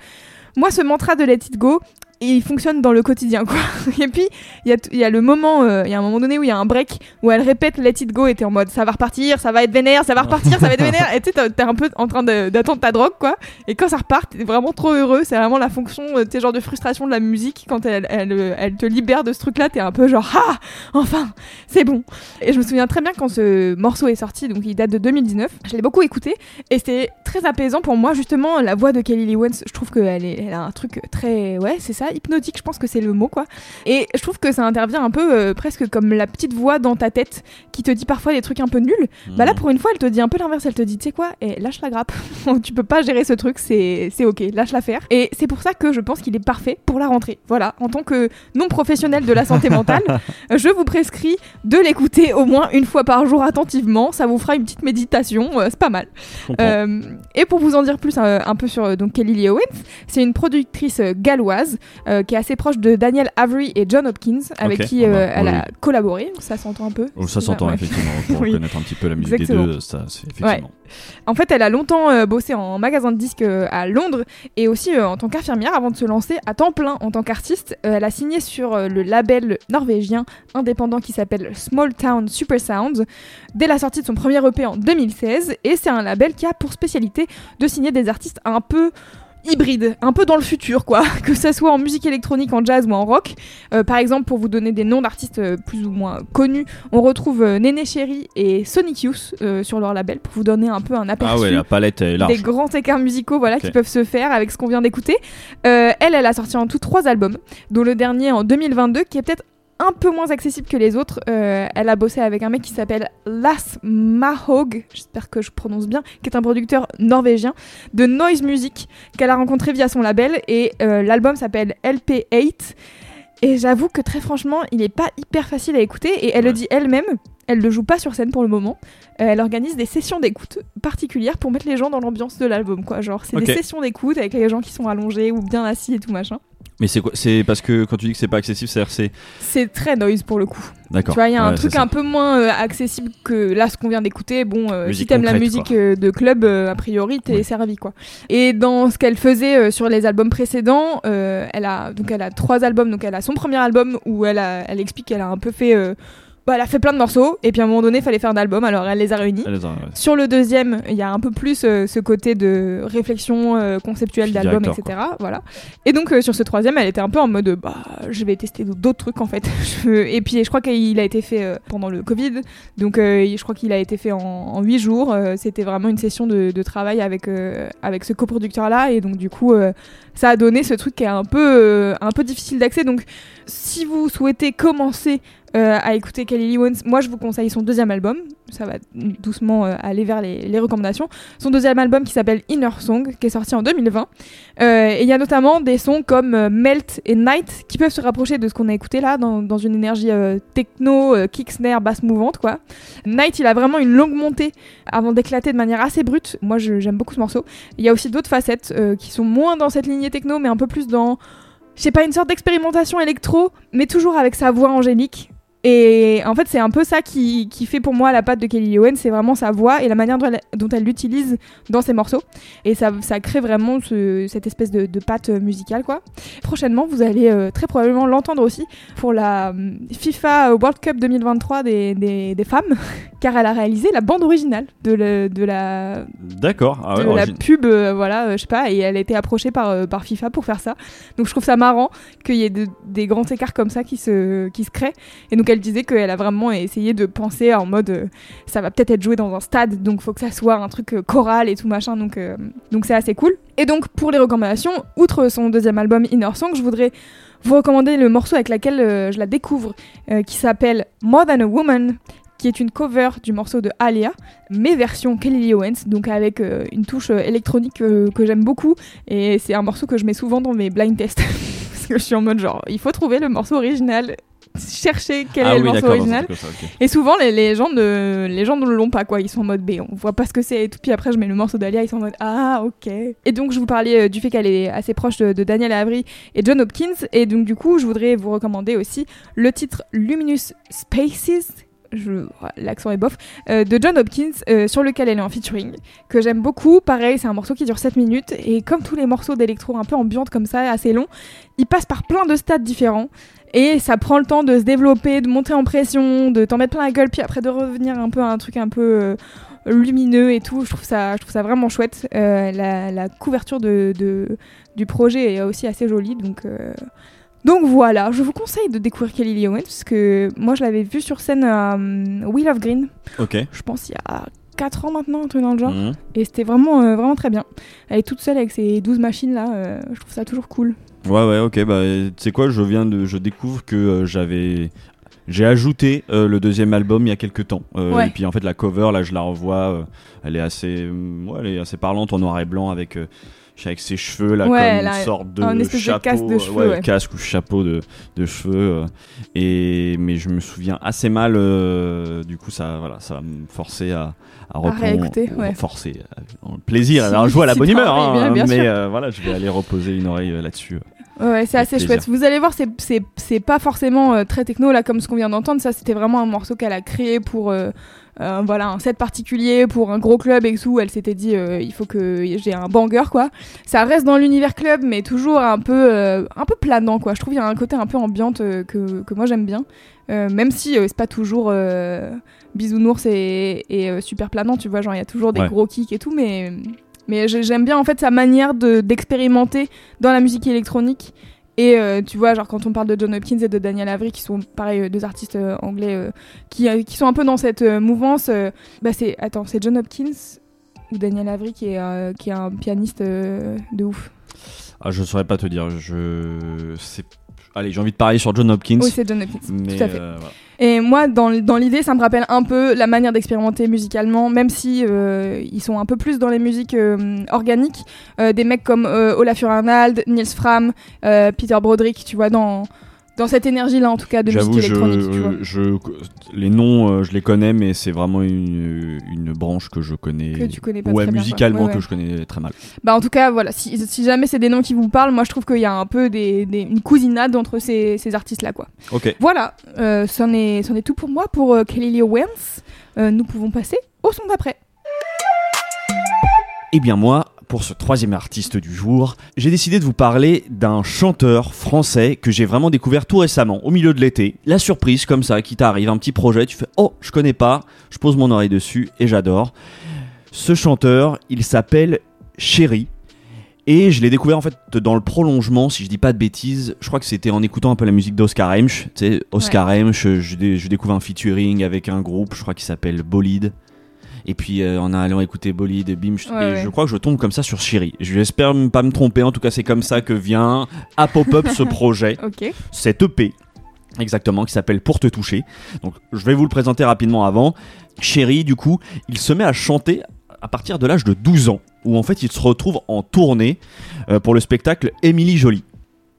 Moi, ce mantra de let it go, il fonctionne dans le quotidien, quoi. Et puis, il y a, y le moment, euh, il y a un moment donné où il y a un break où elle répète let it go et t'es en mode ça va repartir, ça va être vénère, ça va repartir, ça va être vénère. Et tu sais, t'es- un peu en train d'attendre ta drogue, quoi. Et quand ça repart, t'es vraiment trop heureux. C'est vraiment la fonction, euh, t'es genre de frustration de la musique. Quand elle, elle, euh, elle te libère de ce truc-là, t'es un peu genre ah, enfin, c'est bon. Et je me souviens très bien quand ce morceau est sorti, donc il date de 2019. Je l'ai beaucoup écouté et c'était très apaisant pour moi, justement, la voix de Kelly Lee Owens. Je trouve qu'elle elle a un truc très, ouais, c'est ça, hypnotique, je pense que c'est le mot, quoi. Et je trouve que ça intervient un peu euh, presque comme la petite voix dans ta tête qui te dit parfois des trucs un peu nuls. Bah là, pour une fois, elle te dit un peu l'inverse. Elle te dit, tu sais quoi, et lâche la grappe. tu peux pas gérer ce truc, c'est c'est ok, lâche la faire. Et c'est pour ça que je pense qu'il est parfait pour la rentrée. Voilà, en tant que non professionnel de la santé mentale, je vous prescris de l'écouter au moins une fois par jour attentivement. Ça vous fera une petite méditation, euh, c'est pas mal. Euh, et pour vous en dire plus euh, un peu sur donc Kelly Lee Owens, c'est une productrice galloise euh, qui est assez proche de Daniel Avery et John Hopkins, avec qui ah bah, euh, elle oui, a collaboré. Ça s'entend un peu. Oh, ça s'entend Ouais. effectivement pour Oui. connaître un petit peu la musique Exactement. des deux. Ça, c'est effectivement. En fait, elle a longtemps euh, bossé en magasin de disques à Londres et aussi en tant qu'infirmière avant de se lancer à temps plein en tant qu'artiste. Elle a signé sur le label norvégien indépendant qui s'appelle Small Town Super Sound dès la sortie de son premier EP en 2016 et c'est un label qui a pour spécialité de signer des artistes un peu hybrides, un peu dans le futur quoi, que ce soit en musique électronique, en jazz ou en rock. Euh, par exemple, pour vous donner des noms d'artistes euh, plus ou moins connus, on retrouve euh, Néné Chéri et Sonic Youth euh, sur leur label pour vous donner un peu un aperçu Ah ouais, la palette est large. des grands écarts musicaux voilà, qui peuvent se faire avec ce qu'on vient d'écouter. Euh, elle, elle a sorti en tout trois albums, dont le dernier en 2022 qui est peut-être un peu moins accessible que les autres. Euh, elle a bossé avec un mec qui s'appelle Las Mahog, j'espère que je prononce bien, qui est un producteur norvégien de noise music qu'elle a rencontré via son label et euh, l'album s'appelle LP8. Et j'avoue que très franchement, il est pas hyper facile à écouter et elle Ouais. le dit elle-même. Elle ne joue pas sur scène pour le moment. Euh, elle organise des sessions d'écoute particulières pour mettre les gens dans l'ambiance de l'album, quoi. Genre, c'est des sessions d'écoute avec les gens qui sont allongés ou bien assis et tout machin. Mais c'est quoi C'est parce que quand tu dis que c'est pas accessible, c'est-à-dire c'est. C'est très noise pour le coup. D'accord. Tu vois, il y a un truc ça. un peu moins euh, accessible que là, ce qu'on vient d'écouter. Bon, euh, si t'aimes la musique euh, de club, a priori, t'es Ouais. servi, quoi. Et dans ce qu'elle faisait sur les albums précédents, elle a donc elle a trois albums. Donc elle a son premier album où elle a, elle explique qu'elle a un peu fait, bah, elle a fait plein de morceaux. Et puis à un moment donné, il fallait faire un album. Alors elle les a réunis. Elle les a, ouais. Sur le deuxième, il y a un peu plus euh, ce côté de réflexion euh, conceptuelle d'album, etc. Voilà. Et donc euh, sur ce troisième, elle était un peu en mode bah je vais tester d'autres trucs en fait. Et puis je crois qu'il a été fait euh, pendant le Covid, donc je crois qu'il a été fait en, 8 jours. C'était vraiment une session de, de travail avec avec ce coproducteur là, et donc du coup ça a donné ce truc qui est un peu un peu difficile d'accès. Donc si vous souhaitez commencer euh, à écouter Kelly Lee Owens, moi je vous conseille son deuxième album. Ça va doucement euh, aller vers les, recommandations. Son deuxième album qui s'appelle Inner Song, qui est sorti en 2020. Euh, et il y a notamment des sons comme Melt et Night qui peuvent se rapprocher de ce qu'on a écouté là, dans, dans une énergie techno, kick snare, basse mouvante quoi. Night, il a vraiment une longue montée avant d'éclater de manière assez brute. Moi, j'aime beaucoup ce morceau. Il y a aussi d'autres facettes qui sont moins dans cette lignée techno, mais un peu plus dans, je sais pas, une sorte d'expérimentation électro, mais toujours avec sa voix angélique. Et en fait, c'est un peu ça qui, qui fait pour moi la patte de Kelly Lee Owens, c'est vraiment sa voix et la manière dont elle, l'utilise dans ses morceaux. Et ça, ça crée vraiment ce- cette espèce de, de patte musicale, quoi. Prochainement, vous allez euh, très probablement l'entendre aussi pour la euh, FIFA World Cup 2023 des, des, des femmes, car elle a réalisé la bande originale de, le- de la, D'accord. Ah ouais, de la pub, euh, voilà, euh, je sais pas, et elle a été approchée par, par FIFA pour faire ça. Donc je trouve ça marrant qu'il y ait de- des grands écarts comme ça qui se, qui se créent. Et donc elle disait qu'elle a vraiment essayé de penser en mode euh, ça va peut-être être joué dans un stade, donc faut que ça soit un truc euh, choral et tout machin, donc euh, donc c'est assez cool. Et donc pour les recommandations, outre son deuxième album Inner Song, je voudrais vous recommander le morceau avec lequel je la découvre, qui s'appelle More Than a Woman, qui est une cover du morceau de Alia, mais version Kelly Owens, donc avec une touche électronique que j'aime beaucoup. Et c'est un morceau que je mets souvent dans mes blind tests. Parce que je suis en mode genre, il faut trouver le morceau original, chercher quel ah est oui, le morceau original. ça. Et souvent, les, les gens ne les gens ne l'ont pas, quoi. Ils sont en mode B, on voit pas ce que c'est et tout. Puis après, je mets le morceau d'Alia, ils sont en mode Ah, ok. Et donc, je vous parlais euh, du fait qu'elle est assez proche de, de Daniel Avery et John Hopkins. Et donc, du coup, je voudrais vous recommander aussi le titre Luminous Spaces. Je- L'accent est bof, euh, de John Hopkins, euh, sur lequel elle est en featuring, que j'aime beaucoup. Pareil, c'est un morceau qui dure 7 minutes, et comme tous les morceaux d'électro un peu ambiante comme ça, assez long, il passe par plein de stades différents. Et ça prend le temps de se développer, de monter en pression, de t'en mettre plein la gueule, puis après de revenir un peu à un truc un peu euh, lumineux et tout. Je trouve ça, je trouve ça vraiment chouette. La, couverture de, du projet est aussi assez jolie, donc. Donc voilà, je vous conseille de découvrir Kelly Lee Owens parce que moi je l'avais vue sur scène à euh, Wheel of Green, Ok. je pense il y a 4 ans maintenant, un truc dans le genre, Mhm. et c'était vraiment, euh, vraiment très bien. Elle est toute seule avec ses 12 machines là, euh, je trouve ça toujours cool. Ouais, ouais, ok. Bah, tu sais quoi, je viens de, je découvre que j'avais, j'ai ajouté euh, le deuxième album il y a quelques temps. Euh, Ouais. Et puis en fait, la cover, là, je la revois. euh, elle est assez, ouais, elle est assez parlante en noir et blanc avec. Avec ses cheveux là Ouais, comme une sorte de un espèce de chapeau casque de euh, cheveux, ouais. casque ou chapeau de, de cheveux euh, et mais je me souviens assez mal euh, du coup ça voilà ça va me forcer à à reprendre- réécouter, ouais. forcer euh, plaisir Si- je joue à la bonne humeur hein, bien- bien mais voilà je vais aller reposer une oreille là-dessus Ouais, c'est assez plaisir. chouette. Vous allez voir, c'est- pas forcément euh, très techno là comme ce qu'on vient d'entendre. Ça, c'était vraiment un morceau qu'elle a créé pour euh, voilà un set particulier pour un gros club et tout. Elle s'était dit euh, il faut que j'ai un banger quoi. Ça reste dans l'univers club, mais toujours un peu euh, un peu planant quoi. Je trouve il y a un côté un peu ambiante euh, que, que moi j'aime bien. Euh, même si euh, c'est pas toujours euh, bisounours et, et, euh, super planant, tu vois, genre il y a toujours des Ouais. gros kicks et tout, mais mais j'ai- j'aime bien en fait sa manière de d'expérimenter dans la musique électronique. Et euh, tu vois, genre quand on parle de John Hopkins et de Daniel Avery, qui sont pareil euh, deux artistes euh, anglais euh, qui, qui sont un peu dans cette mouvance, bah c'est attends, c'est John Hopkins ou Daniel Avery qui est qui est un pianiste de ouf. Ah, je saurais pas te dire. Je. Allez, j'ai envie de parler sur John Hopkins. Oui, c'est John Hopkins. mais tout à fait. voilà. Et moi, dans, l'idée, ça me rappelle un peu la manière d'expérimenter musicalement, même si euh, ils sont un peu plus dans les musiques euh, organiques. Euh, des mecs comme euh, Olafur Arnald, Niels Fram, euh, Peter Broderick, tu vois, dans, dans cette énergie-là, en tout cas, de musique électronique. tu vois. je, les noms, euh, je les connais, mais c'est vraiment une, une branche que je connais. Que tu connais pas ouais, très bien, musicalement Ouais, ouais. que je connais très mal. Bah en tout cas, voilà, si, si jamais c'est des noms qui vous parlent, moi je trouve qu'il y a un peu des, des- une cousinade entre ces, ces artistes-là, quoi. Ok. Voilà, euh, c'en est, c'en est tout pour moi pour euh, Kelly Lee Owens. Euh, nous pouvons passer au son d'après. Eh bien moi, pour ce troisième artiste du jour, j'ai décidé de vous parler d'un chanteur français que j'ai vraiment découvert tout récemment, au milieu de l'été. La surprise comme ça, qui t'arrive, un petit projet, tu fais « Oh, je connais pas », je pose mon oreille dessus et j'adore. Ce chanteur, il s'appelle Chéri. Et je l'ai découvert en fait dans le prolongement, si je dis pas de bêtises, je crois que c'était en écoutant un peu la musique d'Oscar Hemsch. Tu sais, Oscar Hemsch, je, dé- je découvre un featuring avec un groupe, je crois qu'il s'appelle Bolide. Et puis euh, en allant écouter Bolide, bim, je, Ouais, et ouais. je crois que je tombe comme ça sur Chéri. J'espère pas me tromper, en tout cas c'est comme ça que vient à pop-up ce projet, Ok. cet EP. Exactement, qui s'appelle Pour te toucher. Donc je vais vous le présenter rapidement avant. Chéri, du coup, il se met à chanter à partir de l'âge de 12 ans, où en fait il se retrouve en tournée euh, pour le spectacle Émilie Jolie.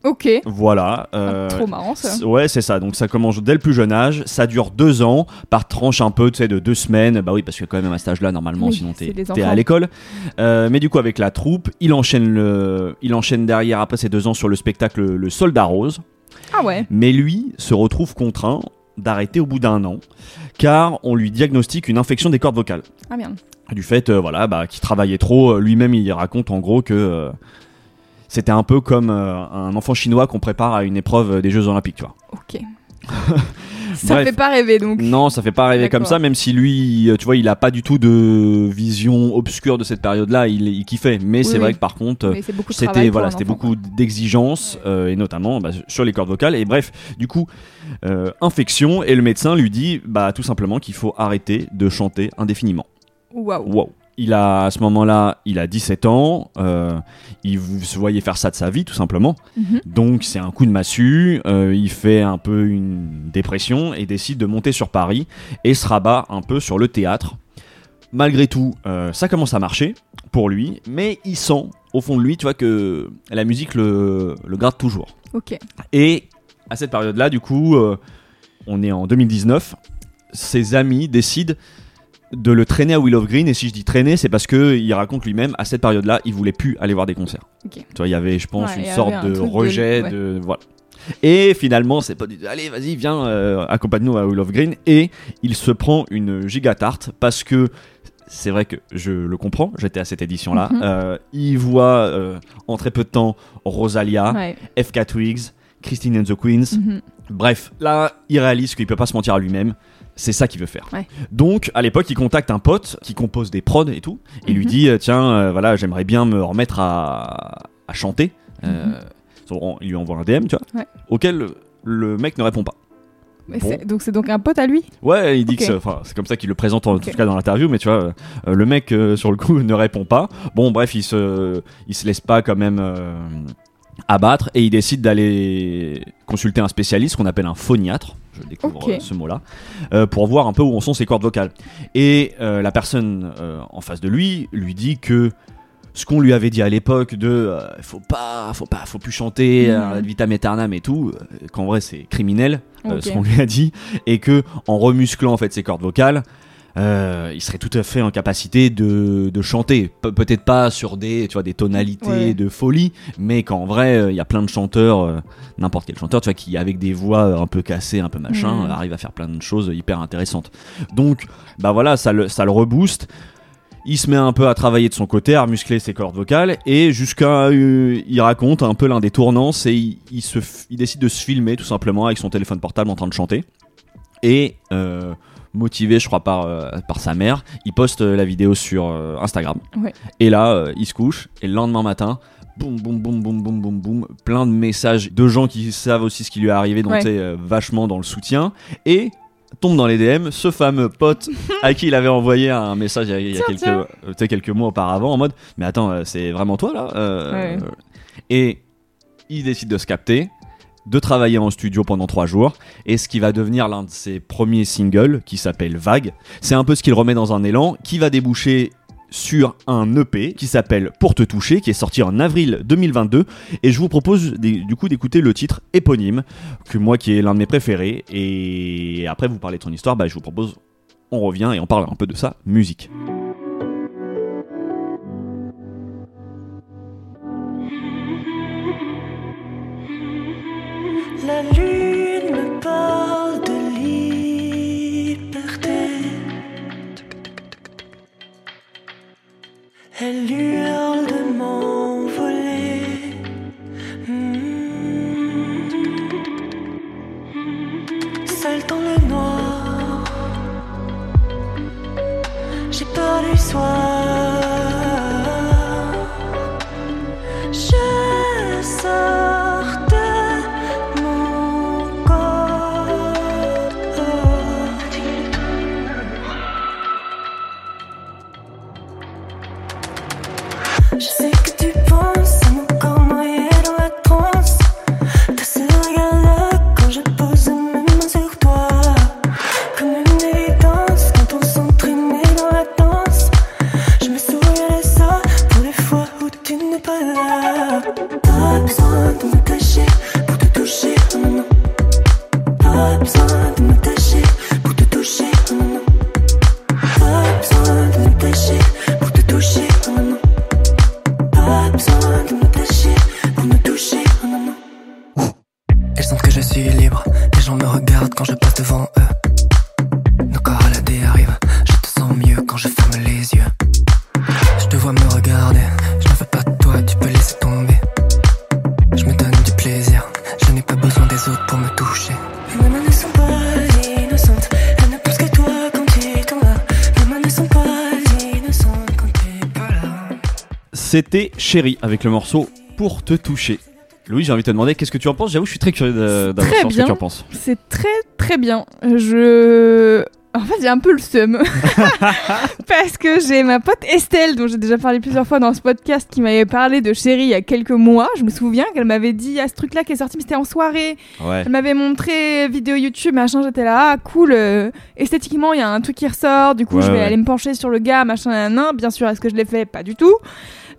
Ok. Voilà. euh, Trop marrant ça. Ouais, c'est ça. Donc ça commence dès le plus jeune âge. Ça dure deux ans, par tranche un peu, tu sais, de deux semaines. Bah oui, parce que quand même à cet âge-là, normalement, Oui, sinon t'es à l'école. Euh, mais du coup, avec la troupe, il enchaîne le, il enchaîne derrière après ces deux ans sur le spectacle Le Soldat Rose. Ah ouais. Mais lui se retrouve contraint d'arrêter au bout d'un an, car on lui diagnostique une infection des cordes vocales. Ah merde. Du fait, euh, voilà, bah, qu'il travaillait trop. Lui-même, il raconte en gros que c'était un peu comme euh, un enfant chinois qu'on prépare à une épreuve des Jeux Olympiques, tu vois. Ok. ça Bref. fait pas rêver donc. Non, ça fait pas rêver comme ça, même si lui, euh, tu vois, il a pas du tout de vision obscure de cette période-là, il, il kiffait. Mais Oui, c'est oui. vrai que par contre, c'était voilà, c'était beaucoup d'exigences euh, et notamment bah, sur les cordes vocales. Et bref, du coup, euh, infection et le médecin lui dit, bah tout simplement qu'il faut arrêter de chanter indéfiniment. Waouh. Wow. Il a à ce moment-là, il a 17 ans, euh, il se voyait faire ça de sa vie tout simplement. Mhm. Donc c'est un coup de massue, euh, il fait un peu une dépression et décide de monter sur Paris et se rabat un peu sur le théâtre. Malgré tout, euh, ça commence à marcher pour lui, mais il sent au fond de lui, tu vois, que la musique le, le garde toujours. Ok. Et à cette période-là, du coup, on est en 2019, ses amis décident de le traîner à Will of Green. Et si je dis traîner, c'est parce que il raconte lui-même, à cette période-là, il voulait plus aller voir des concerts. Ok. Tu vois, il y avait, je pense, Ouais, une sorte un de rejet, ouais. de, voilà. Et finalement, c'est pas du allez, vas-y, viens, euh, accompagne-nous à Will of Green. Et il se prend une giga tarte parce que c'est vrai que je le comprends, j'étais à cette édition-là. Mhm. Euh, il voit euh, en très peu de temps Rosalia, Ouais. FK Twigs, Christine and the Queens. Mhm. Bref, là, il réalise qu'il peut pas se mentir à lui-même. C'est ça qu'il veut faire. Ouais. Donc, à l'époque, il contacte un pote qui compose des prods et tout. Et lui Mhm. dit euh, Tiens, euh, voilà, j'aimerais bien me remettre à, à chanter. Euh, son- il lui envoie un DM, tu vois. Mhm. Ouais. Auquel le, le mec ne répond pas. Mais Bon. Donc c'est donc un pote à lui? Ouais, il dit que c'est comme ça qu'il le présente en tout cas dans l'interview, mais tu vois, euh, le mec euh, sur le coup ne répond pas. Bon, bref, il se, il se laisse pas quand même euh, abattre et il décide d'aller consulter un spécialiste qu'on appelle un phoniatre. Je découvre euh, ce mot-là euh, pour voir un peu où en sont ses cordes vocales. Et euh, la personne euh, en face de lui lui dit que ce qu'on lui avait dit à l'époque de faut pas, faut pas, faut plus chanter, ad vitam aeternam et tout, qu'en vrai c'est criminel ce qu'on lui a dit et que en remusclant en fait ses cordes vocales euh, il serait tout à fait en capacité de, de chanter. Pe- peut-être pas sur des tu vois des tonalités Ouais. de folie mais qu'en vrai euh, il y a plein de chanteurs euh, n'importe quel chanteur tu vois qui avec des voix un peu cassées un peu machin euh, arrive à faire plein de choses hyper intéressantes. Donc bah voilà ça le, ça le rebooste. Il se met un peu à travailler de son côté, à muscler ses cordes vocales, et jusqu'à, il raconte un peu l'un des tournants, c'est il, il se, f- il décide de se filmer tout simplement avec son téléphone portable en train de chanter, et euh, motivé, je crois par euh, par sa mère, il poste euh, la vidéo sur euh, Instagram, Ouais. et là il se couche, et le lendemain matin. Boum, boum, boum, boum, boum, boum, boum, plein de messages de gens qui savent aussi ce qui lui est arrivé, donc Ouais. tu sais, euh, vachement dans le soutien, et tombe dans les DM ce fameux pote à qui il avait envoyé un message il y a, il y a Tiens, quelques, euh, quelques mois auparavant en mode mais attends c'est vraiment toi là Euh, Ouais. et il décide de se capter de travailler en studio pendant trois jours. Et ce qui va devenir l'un de ses premiers singles qui s'appelle Vague c'est un peu ce qu'il remet dans un élan qui va déboucher sur un EP qui s'appelle Pour te toucher qui est sorti en avril 2022 et je vous propose du coup d'écouter le titre éponyme que moi qui est l'un de mes préférés. Et après vous parlez de son histoire bah, je vous propose on revient et on parle un peu de sa musique La lune me parle de liberté. Elle hurle de m'envoler. Hmm. Seul dans le noir, j'ai peur du soir. C'était Chéri avec le morceau Pour te toucher. Louis, j'ai envie de te demander qu'est-ce que tu en penses? J'avoue, je suis très curieux d'avoir ce que tu en penses. C'est très très bien. Je. En fait, j'ai un peu le seum. Parce que j'ai ma pote Estelle, dont j'ai déjà parlé plusieurs fois dans ce podcast, qui m'avait parlé de Chéri il y a quelques mois. Je me souviens qu'elle m'avait dit il y a ce truc-là qui est sorti, mais c'était en soirée. Ouais. Elle m'avait montré vidéo YouTube, machin. J'étais là, ah cool. euh, esthétiquement, il y a un truc qui ressort. Du coup, Ouais, je vais ouais. aller me pencher sur le gars, machin, nan, Bien sûr, est-ce que je l'ai fait? Pas du tout.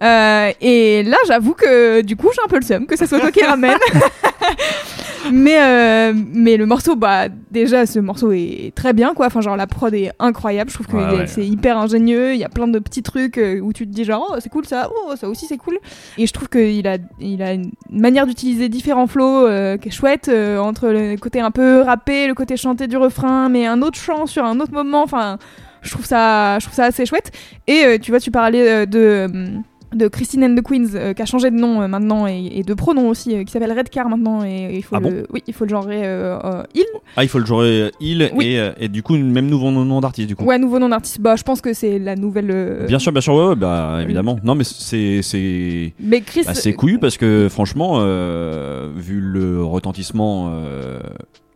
Euh, et là, j'avoue que du coup, j'ai un peu le seum que ça soit toi qui ramène. mais, euh, mais le morceau, bah, déjà, ce morceau est très bien, quoi. Enfin, genre, la prod est incroyable. Je trouve que Ouais, ouais. c'est hyper ingénieux. Il y a plein de petits trucs euh, où tu te dis, genre, oh, c'est cool ça, oh, ça aussi, c'est cool. Et je trouve qu'il a, il a une manière d'utiliser différents flows euh, qui est chouette, entre le côté un peu rappé, le côté chanté du refrain, mais un autre chant sur un autre moment. Enfin, je trouve ça, je trouve ça assez chouette. Et tu vois, tu parlais de. De Christine and the Queens euh, qui a changé de nom euh, maintenant et, et de pronom aussi euh, qui s'appelle Redcar maintenant et, et il faut Ah le oui il faut le genrer il Ah, il faut le jouer il Oui. et, et du coup, même nouveau nom d'artiste du coup. ouais nouveau nom d'artiste bah je pense que c'est la nouvelle Bien sûr, bien sûr, ouais, ouais, bah évidemment. Non, mais c'est c'est mais Chris bah, c'est couillu parce que franchement, vu le retentissement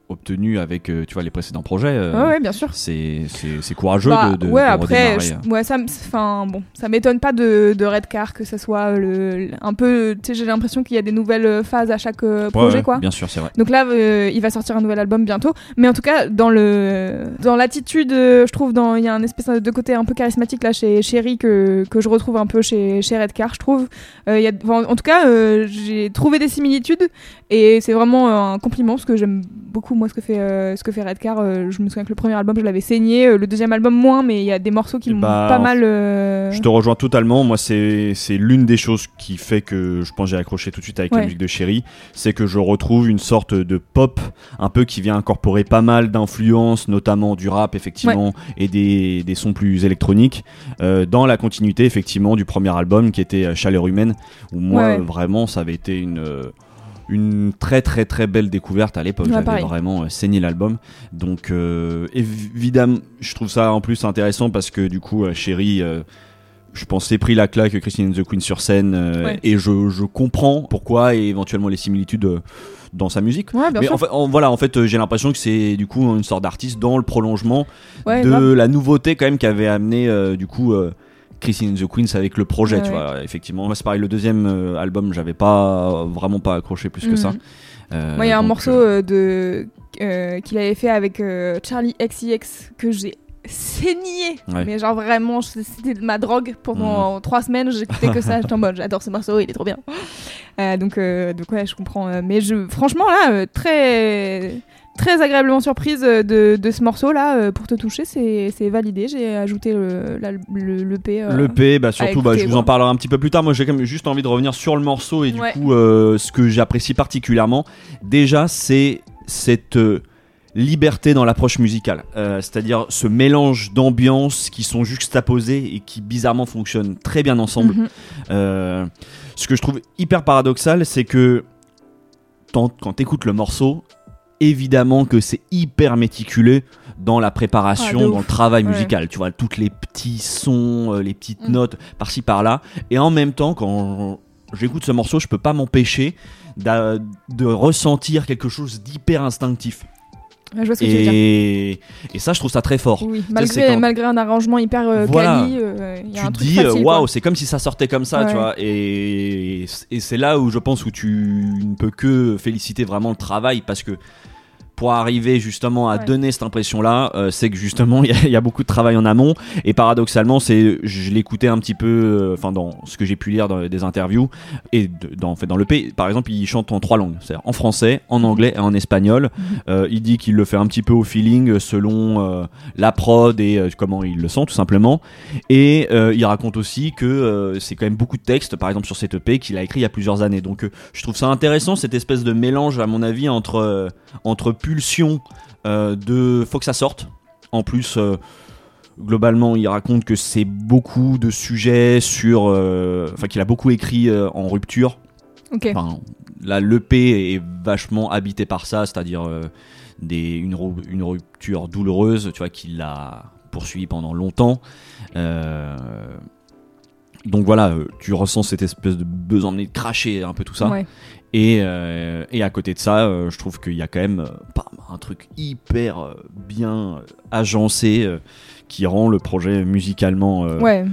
obtenu avec euh, tu vois les précédents projets, euh, ouais, ouais bien sûr c'est c'est c'est courageux Bah, de, de ouais de après je- ouais ça enfin bon ça m'étonne pas de, de Redcar que ça soit le, un peu tu sais j'ai l'impression qu'il y a des nouvelles phases à chaque euh, projet ouais, quoi Bien sûr, c'est vrai. Donc là, euh, il va sortir un nouvel album bientôt. Mais en tout cas, dans le dans l'attitude, je trouve, dans il y a un espèce de côté un peu charismatique là chez Chéri que, que je retrouve un peu chez chez Redcar, je trouve. Il y a, enfin, en tout cas, j'ai trouvé des similitudes et c'est vraiment un compliment parce que j'aime beaucoup moi ce que fait euh, ce que fait Redcar. Euh, je me souviens que le premier album, je l'avais saigné, euh, le deuxième album moins, mais il y a des morceaux qui m'ont Bah, pas mal. Je te rejoins totalement. Moi, c'est c'est l'une des choses qui fait que je pense que j'ai accroché tout de suite avec la Ouais. musique de Chéri. C'est que je retrouve une sorte de pop un peu qui vient incorporer pas mal d'influences, notamment du rap, effectivement, et des, des sons plus électroniques, dans la continuité, effectivement, du premier album qui était Chaleur Humaine, où moi, Ouais, vraiment, ça avait été une. Une très très très belle découverte à l'époque. Ouais, J'avais vraiment euh, saigné l'album. Donc euh, évidemment, je trouve ça en plus intéressant parce que du coup, euh, Chéri, euh, je pensais pris la claque Christine and the Queen sur scène euh, Ouais. et je, je comprends pourquoi et éventuellement les similitudes euh, dans sa musique. Ouais, bien Mais sûr. en fait, en- voilà, en fait, euh, j'ai l'impression que c'est du coup une sorte d'artiste dans le prolongement Ouais, de grave. la nouveauté quand même qu'avait amené du coup Christine and the Queens avec le projet, Ouais, tu ouais. vois. Effectivement, moi c'est pareil, le deuxième euh, album, j'avais pas vraiment pas accroché plus que Mhm. ça. Euh, Moi, il y a un morceau euh, euh, de euh, qu'il avait fait avec euh, Charlie XCX que j'ai saigné. Ouais. Mais genre vraiment, c'était de ma drogue pendant trois semaines. J'écoutais que ça. J'étais en mode, j'adore ce morceau, il est trop bien. Euh, donc, euh, donc ouais, je comprends. euh, mais je, franchement là, euh, très très agréablement surprise euh, de, de ce morceau là euh, pour te toucher c'est validé j'ai ajouté le la- le, le P euh, Le P, bah surtout, bah, je vous en parlerai un petit peu plus tard. Moi, j'ai quand même juste envie de revenir sur le morceau et du Ouais. coup, euh, ce que j'apprécie particulièrement, déjà, c'est cette euh, liberté dans l'approche musicale. C'est-à-dire ce mélange d'ambiances qui sont juxtaposées et qui bizarrement fonctionnent très bien ensemble. Mhm. Ce que je trouve hyper paradoxal, c'est que quand tu écoutes le morceau, évidemment que c'est hyper méticulé dans la préparation, Ah, dans le travail Ouais. musical. Tu vois, toutes les petits sons, euh, les petites Mm. notes par-ci par-là. Et en même temps, quand j'écoute ce morceau, je peux pas m'empêcher de ressentir quelque chose d'hyper instinctif. Je vois ce que tu veux dire Et... ça, je trouve ça très fort. oui malgré quand- malgré un arrangement hyper euh, Voilà. quali euh, il y a tu un truc dis waouh c'est comme si ça sortait comme ça tu vois et, et c'est là où je pense où tu ne peux que féliciter vraiment le travail parce que pour arriver justement à Ouais. donner cette impression-là, euh, c'est que justement il y, a- il y a beaucoup de travail en amont et paradoxalement, c'est je l'écoutais un petit peu, euh, enfin dans ce que j'ai pu lire dans des interviews et de- dans en fait dans le pays, par exemple, il chante en trois langues, c'est-à-dire en français, en anglais et en espagnol. Euh, il dit qu'il le fait un petit peu au feeling selon la prod et comment il le sent tout simplement. Et il raconte aussi que c'est quand même beaucoup de textes, par exemple sur cette EP qu'il a écrit il y a plusieurs années. Donc je trouve ça intéressant cette espèce de mélange, à mon avis, entre entre pulsion euh, de faut que ça sorte. En plus. euh, Globalement, il raconte que c'est beaucoup de sujets sur, euh, enfin qu'il a beaucoup écrit en rupture, Ok. Enfin, là, l'EP est vachement habité par ça, c'est-à-dire euh, des, une, une rupture douloureuse, tu vois, qui l'a poursuivi pendant longtemps. Euh, donc voilà, tu ressens cette espèce de besoin de cracher un peu tout ça. Ouais. Et, euh, et à côté de ça, euh, je trouve qu'il y a quand même euh, un truc hyper euh, bien agencé qui rend le projet musicalement Ouais.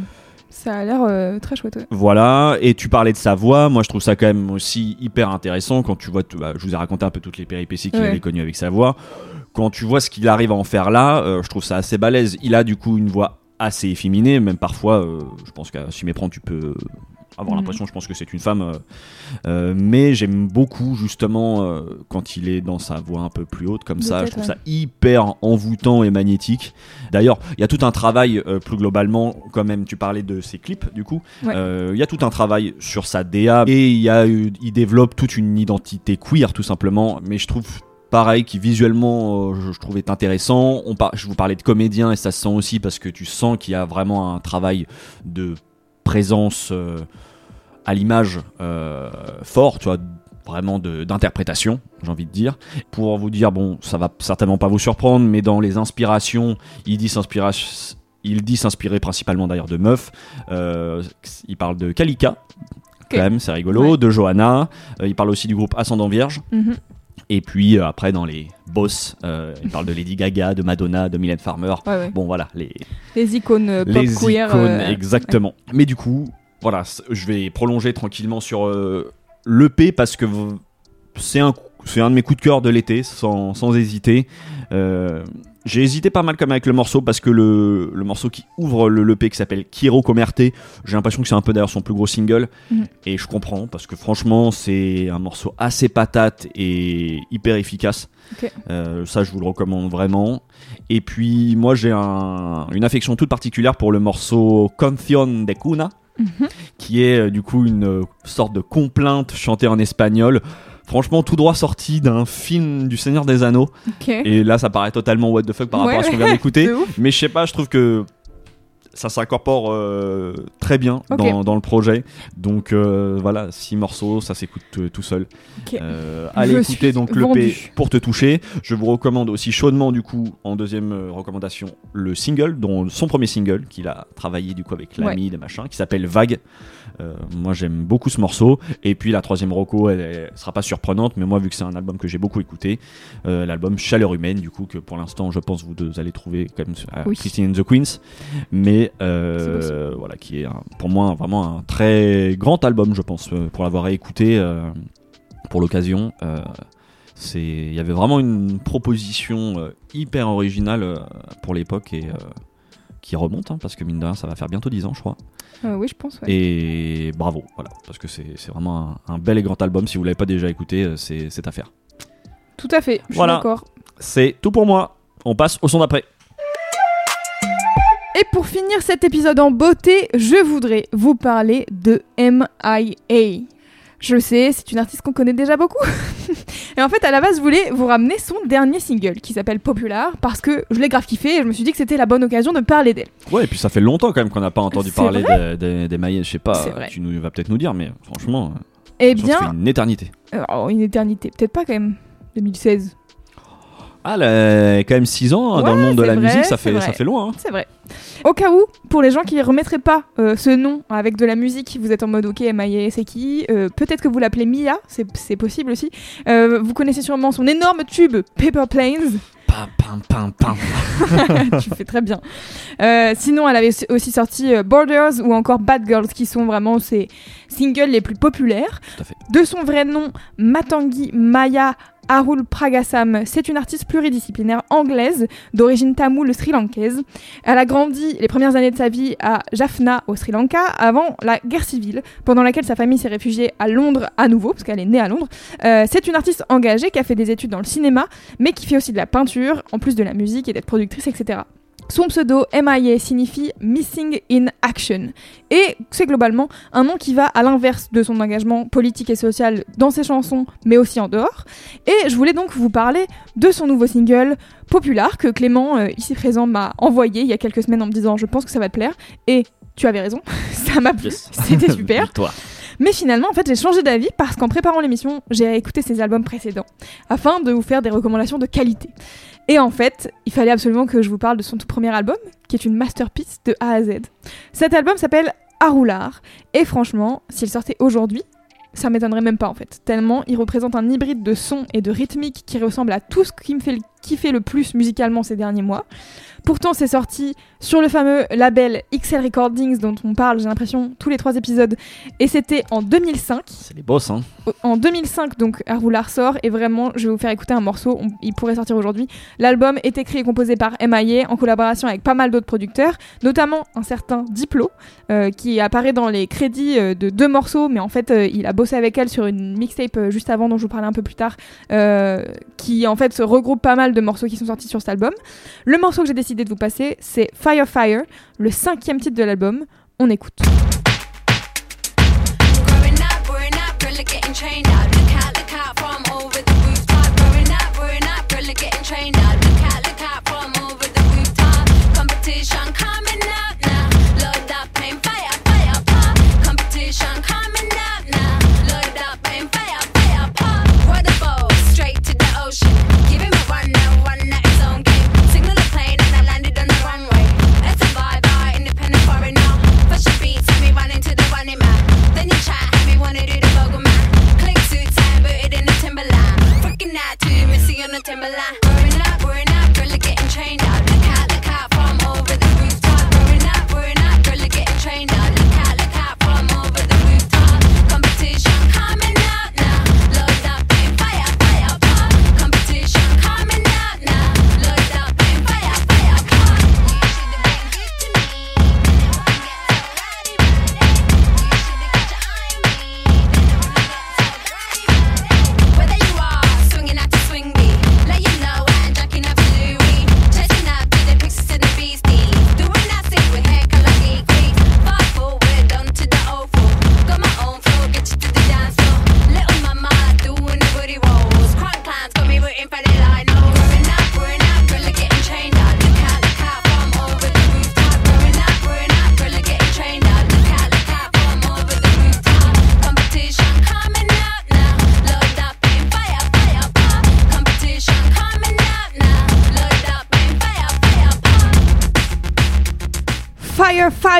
Ça a l'air très chouette. ouais. voilà, et tu parlais de sa voix, moi je trouve ça quand même aussi hyper intéressant quand tu vois, bah, je vous ai raconté un peu toutes les péripéties qu'il Ouais. avait connues avec sa voix. Quand tu vois ce qu'il arrive à en faire là, je trouve ça assez balèze. Il a du coup une voix assez efféminée, même parfois, je pense qu'à s'y méprendre, tu peux avoir Mhm. l'impression, je pense que c'est une femme. euh, euh, mais j'aime beaucoup justement euh, quand il est dans sa voix un peu plus haute comme ça, je trouve ouais. ça hyper envoûtant et magnétique. D'ailleurs, il y a tout un travail euh, plus globalement, quand même, tu parlais de ses clips du coup. Ouais. Il y a tout un travail sur sa DA et il, y a, eu- il développe toute une identité queer tout simplement. Mais je trouve pareil qui visuellement euh, je, je trouve est intéressant. On par- je vous parlais de comédien et ça se sent aussi parce que tu sens qu'il y a vraiment un travail de présence euh, à l'image euh, fort, tu vois vraiment d'interprétation, j'ai envie de dire. Pour vous dire, bon, ça va certainement pas vous surprendre, mais dans les inspirations, il dit s'inspirer, il dit s'inspirer principalement d'ailleurs de meufs. Euh, il parle de Kalika, quand même, c'est rigolo, Ouais. de Johanna. Euh, il parle aussi du groupe Ascendant Vierge. Mhm. Et puis euh, après, dans les boss, euh, il parle de Lady Gaga, de Madonna, de Mylène Farmer. Ouais, ouais. Bon, voilà, les, Les icônes pop les queer. icônes, euh, exactement. Mais du coup, voilà, je vais prolonger tranquillement sur l'EP parce que c'est un, c'est un de mes coups de cœur de l'été, sans, sans hésiter. Euh, j'ai hésité pas mal comme avec le morceau parce que le, le morceau qui ouvre le l'EP qui s'appelle Kiro Comerte, j'ai l'impression que c'est un peu d'ailleurs son plus gros single Mhm. et je comprends parce que franchement c'est un morceau assez patate et hyper efficace. Euh, ça je vous le recommande vraiment. Et puis moi j'ai un- une affection toute particulière pour le morceau Canción de Cuna, Mhm. qui est euh, du coup une sorte de complainte chantée en espagnol. Franchement, tout droit sorti d'un film du Seigneur des Anneaux. Et là, ça paraît totalement what the fuck par Ouais, rapport à ce qu'on vient d'écouter. Mais je sais pas, je trouve que ça s'incorpore euh, très bien dans, dans le projet. Donc euh, voilà, six morceaux, ça s'écoute euh, tout seul. Ok. Euh, allez écouter donc le. P pour te toucher. Je vous recommande aussi chaudement du coup en deuxième recommandation le single, dont son premier single qu'il a travaillé du coup avec l'ami des machins, qui s'appelle Vague. Moi j'aime beaucoup ce morceau. Et puis la troisième reco, elle, elle sera pas surprenante, mais moi vu que c'est un album que j'ai beaucoup écouté, l'album Chaleur humaine du coup que pour l'instant je pense vous deux allez trouver quand même à Oui. Christine and the Queens, mais Euh, voilà qui est un- pour moi vraiment un très grand album je pense euh, pour l'avoir écouté pour l'occasion. Euh, c'est, il y avait vraiment une proposition euh, hyper originale euh, pour l'époque et euh, qui remonte, hein, parce que mine de rien, ça va faire bientôt 10 ans, je crois. Euh, oui, je pense. ouais. Et bravo, voilà, parce que c'est, vraiment un, un bel et grand album. Si vous l'avez pas déjà écouté, euh, c'est, à faire. Tout à fait. Je suis Voilà. d'accord. C'est tout pour moi. On passe au son d'après. Et pour finir cet épisode en beauté, je voudrais vous parler de M.I.A. Je sais, c'est une artiste qu'on connaît déjà beaucoup. et en fait, à la base, je voulais vous ramener son dernier single qui s'appelle Popular parce que je l'ai grave kiffé et je me suis dit que c'était la bonne occasion de parler d'elle. Ouais, et puis ça fait longtemps quand même qu'on n'a pas entendu parler des, des, des je sais pas, tu nous vas peut-être nous dire, mais franchement, Eh bien, une éternité. alors, une éternité, peut-être pas quand même. 2016. Ah, elle a quand même 6 ans hein, dans le Ouais, monde de c'est la vrai, musique, ça c'est fait, vrai. ça fait loin. hein. C'est vrai. Au cas où, pour les gens qui ne remettraient pas euh, ce nom avec de la musique, vous êtes en mode ok, M.I.A. c'est qui Euh, Peut-être que vous l'appelez Mia, c'est c'est possible aussi. Euh, vous connaissez sûrement son énorme tube Paper Planes. Pam, pam, pam, pam. tu fais très bien. Euh, sinon, elle avait aussi sorti euh, Borders ou encore Bad Girls, qui sont vraiment ses singles les plus populaires. Tout à fait. De son vrai nom, Matangi Maya Arul Pragasam, c'est une artiste pluridisciplinaire anglaise d'origine tamoule sri-lankaise. Elle a grandi les premières années de sa vie à Jaffna au Sri Lanka avant la guerre civile, pendant laquelle sa famille s'est réfugiée à Londres à nouveau, parce qu'elle est née à Londres. Euh, c'est une artiste engagée qui a fait des études dans le cinéma, mais qui fait aussi de la peinture, en plus de la musique et d'être productrice, etc. Son pseudo MIA signifie Missing in Action. Et c'est globalement un nom qui va à l'inverse de son engagement politique et social dans ses chansons, mais aussi en dehors. Et je voulais donc vous parler de son nouveau single Popular que Clément, euh, ici présent, m'a envoyé il y a quelques semaines en me disant Je pense que ça va te plaire. Et tu avais raison, ça m'a plu, Yes. c'était super. Toi. Mais finalement, en fait, j'ai changé d'avis parce qu'en préparant l'émission, j'ai écouté ses albums précédents afin de vous faire des recommandations de qualité. Et en fait, il fallait absolument que je vous parle de son tout premier album, qui est une masterpiece de A à Z. Cet album s'appelle Aroular, et franchement, s'il sortait aujourd'hui, ça m'étonnerait même pas en fait. Tellement il représente un hybride de son et de rythmique qui ressemble à tout ce qui me fait kiffer le plus musicalement ces derniers mois. Pourtant, c'est sorti sur le fameux label XL Recordings dont on parle, j'ai l'impression, tous les trois épisodes. Et c'était en 2005. C'est les boss, hein. En 2005, donc, Aroular sort. Et vraiment, je vais vous faire écouter un morceau. on- il pourrait sortir aujourd'hui. L'album est écrit et composé par MIA en collaboration avec pas mal d'autres producteurs, notamment un certain Diplo, euh, qui apparaît dans les crédits euh, de deux morceaux. Mais en fait, euh, il a bossé avec elle sur une mixtape juste avant, dont je vous parlais un peu plus tard, qui en fait se regroupe pas mal de morceaux qui sont sortis sur cet album. Le morceau que j'ai décidé de vous passer, c'est Fire Fire, le cinquième titre de l'album. On écoute. Missy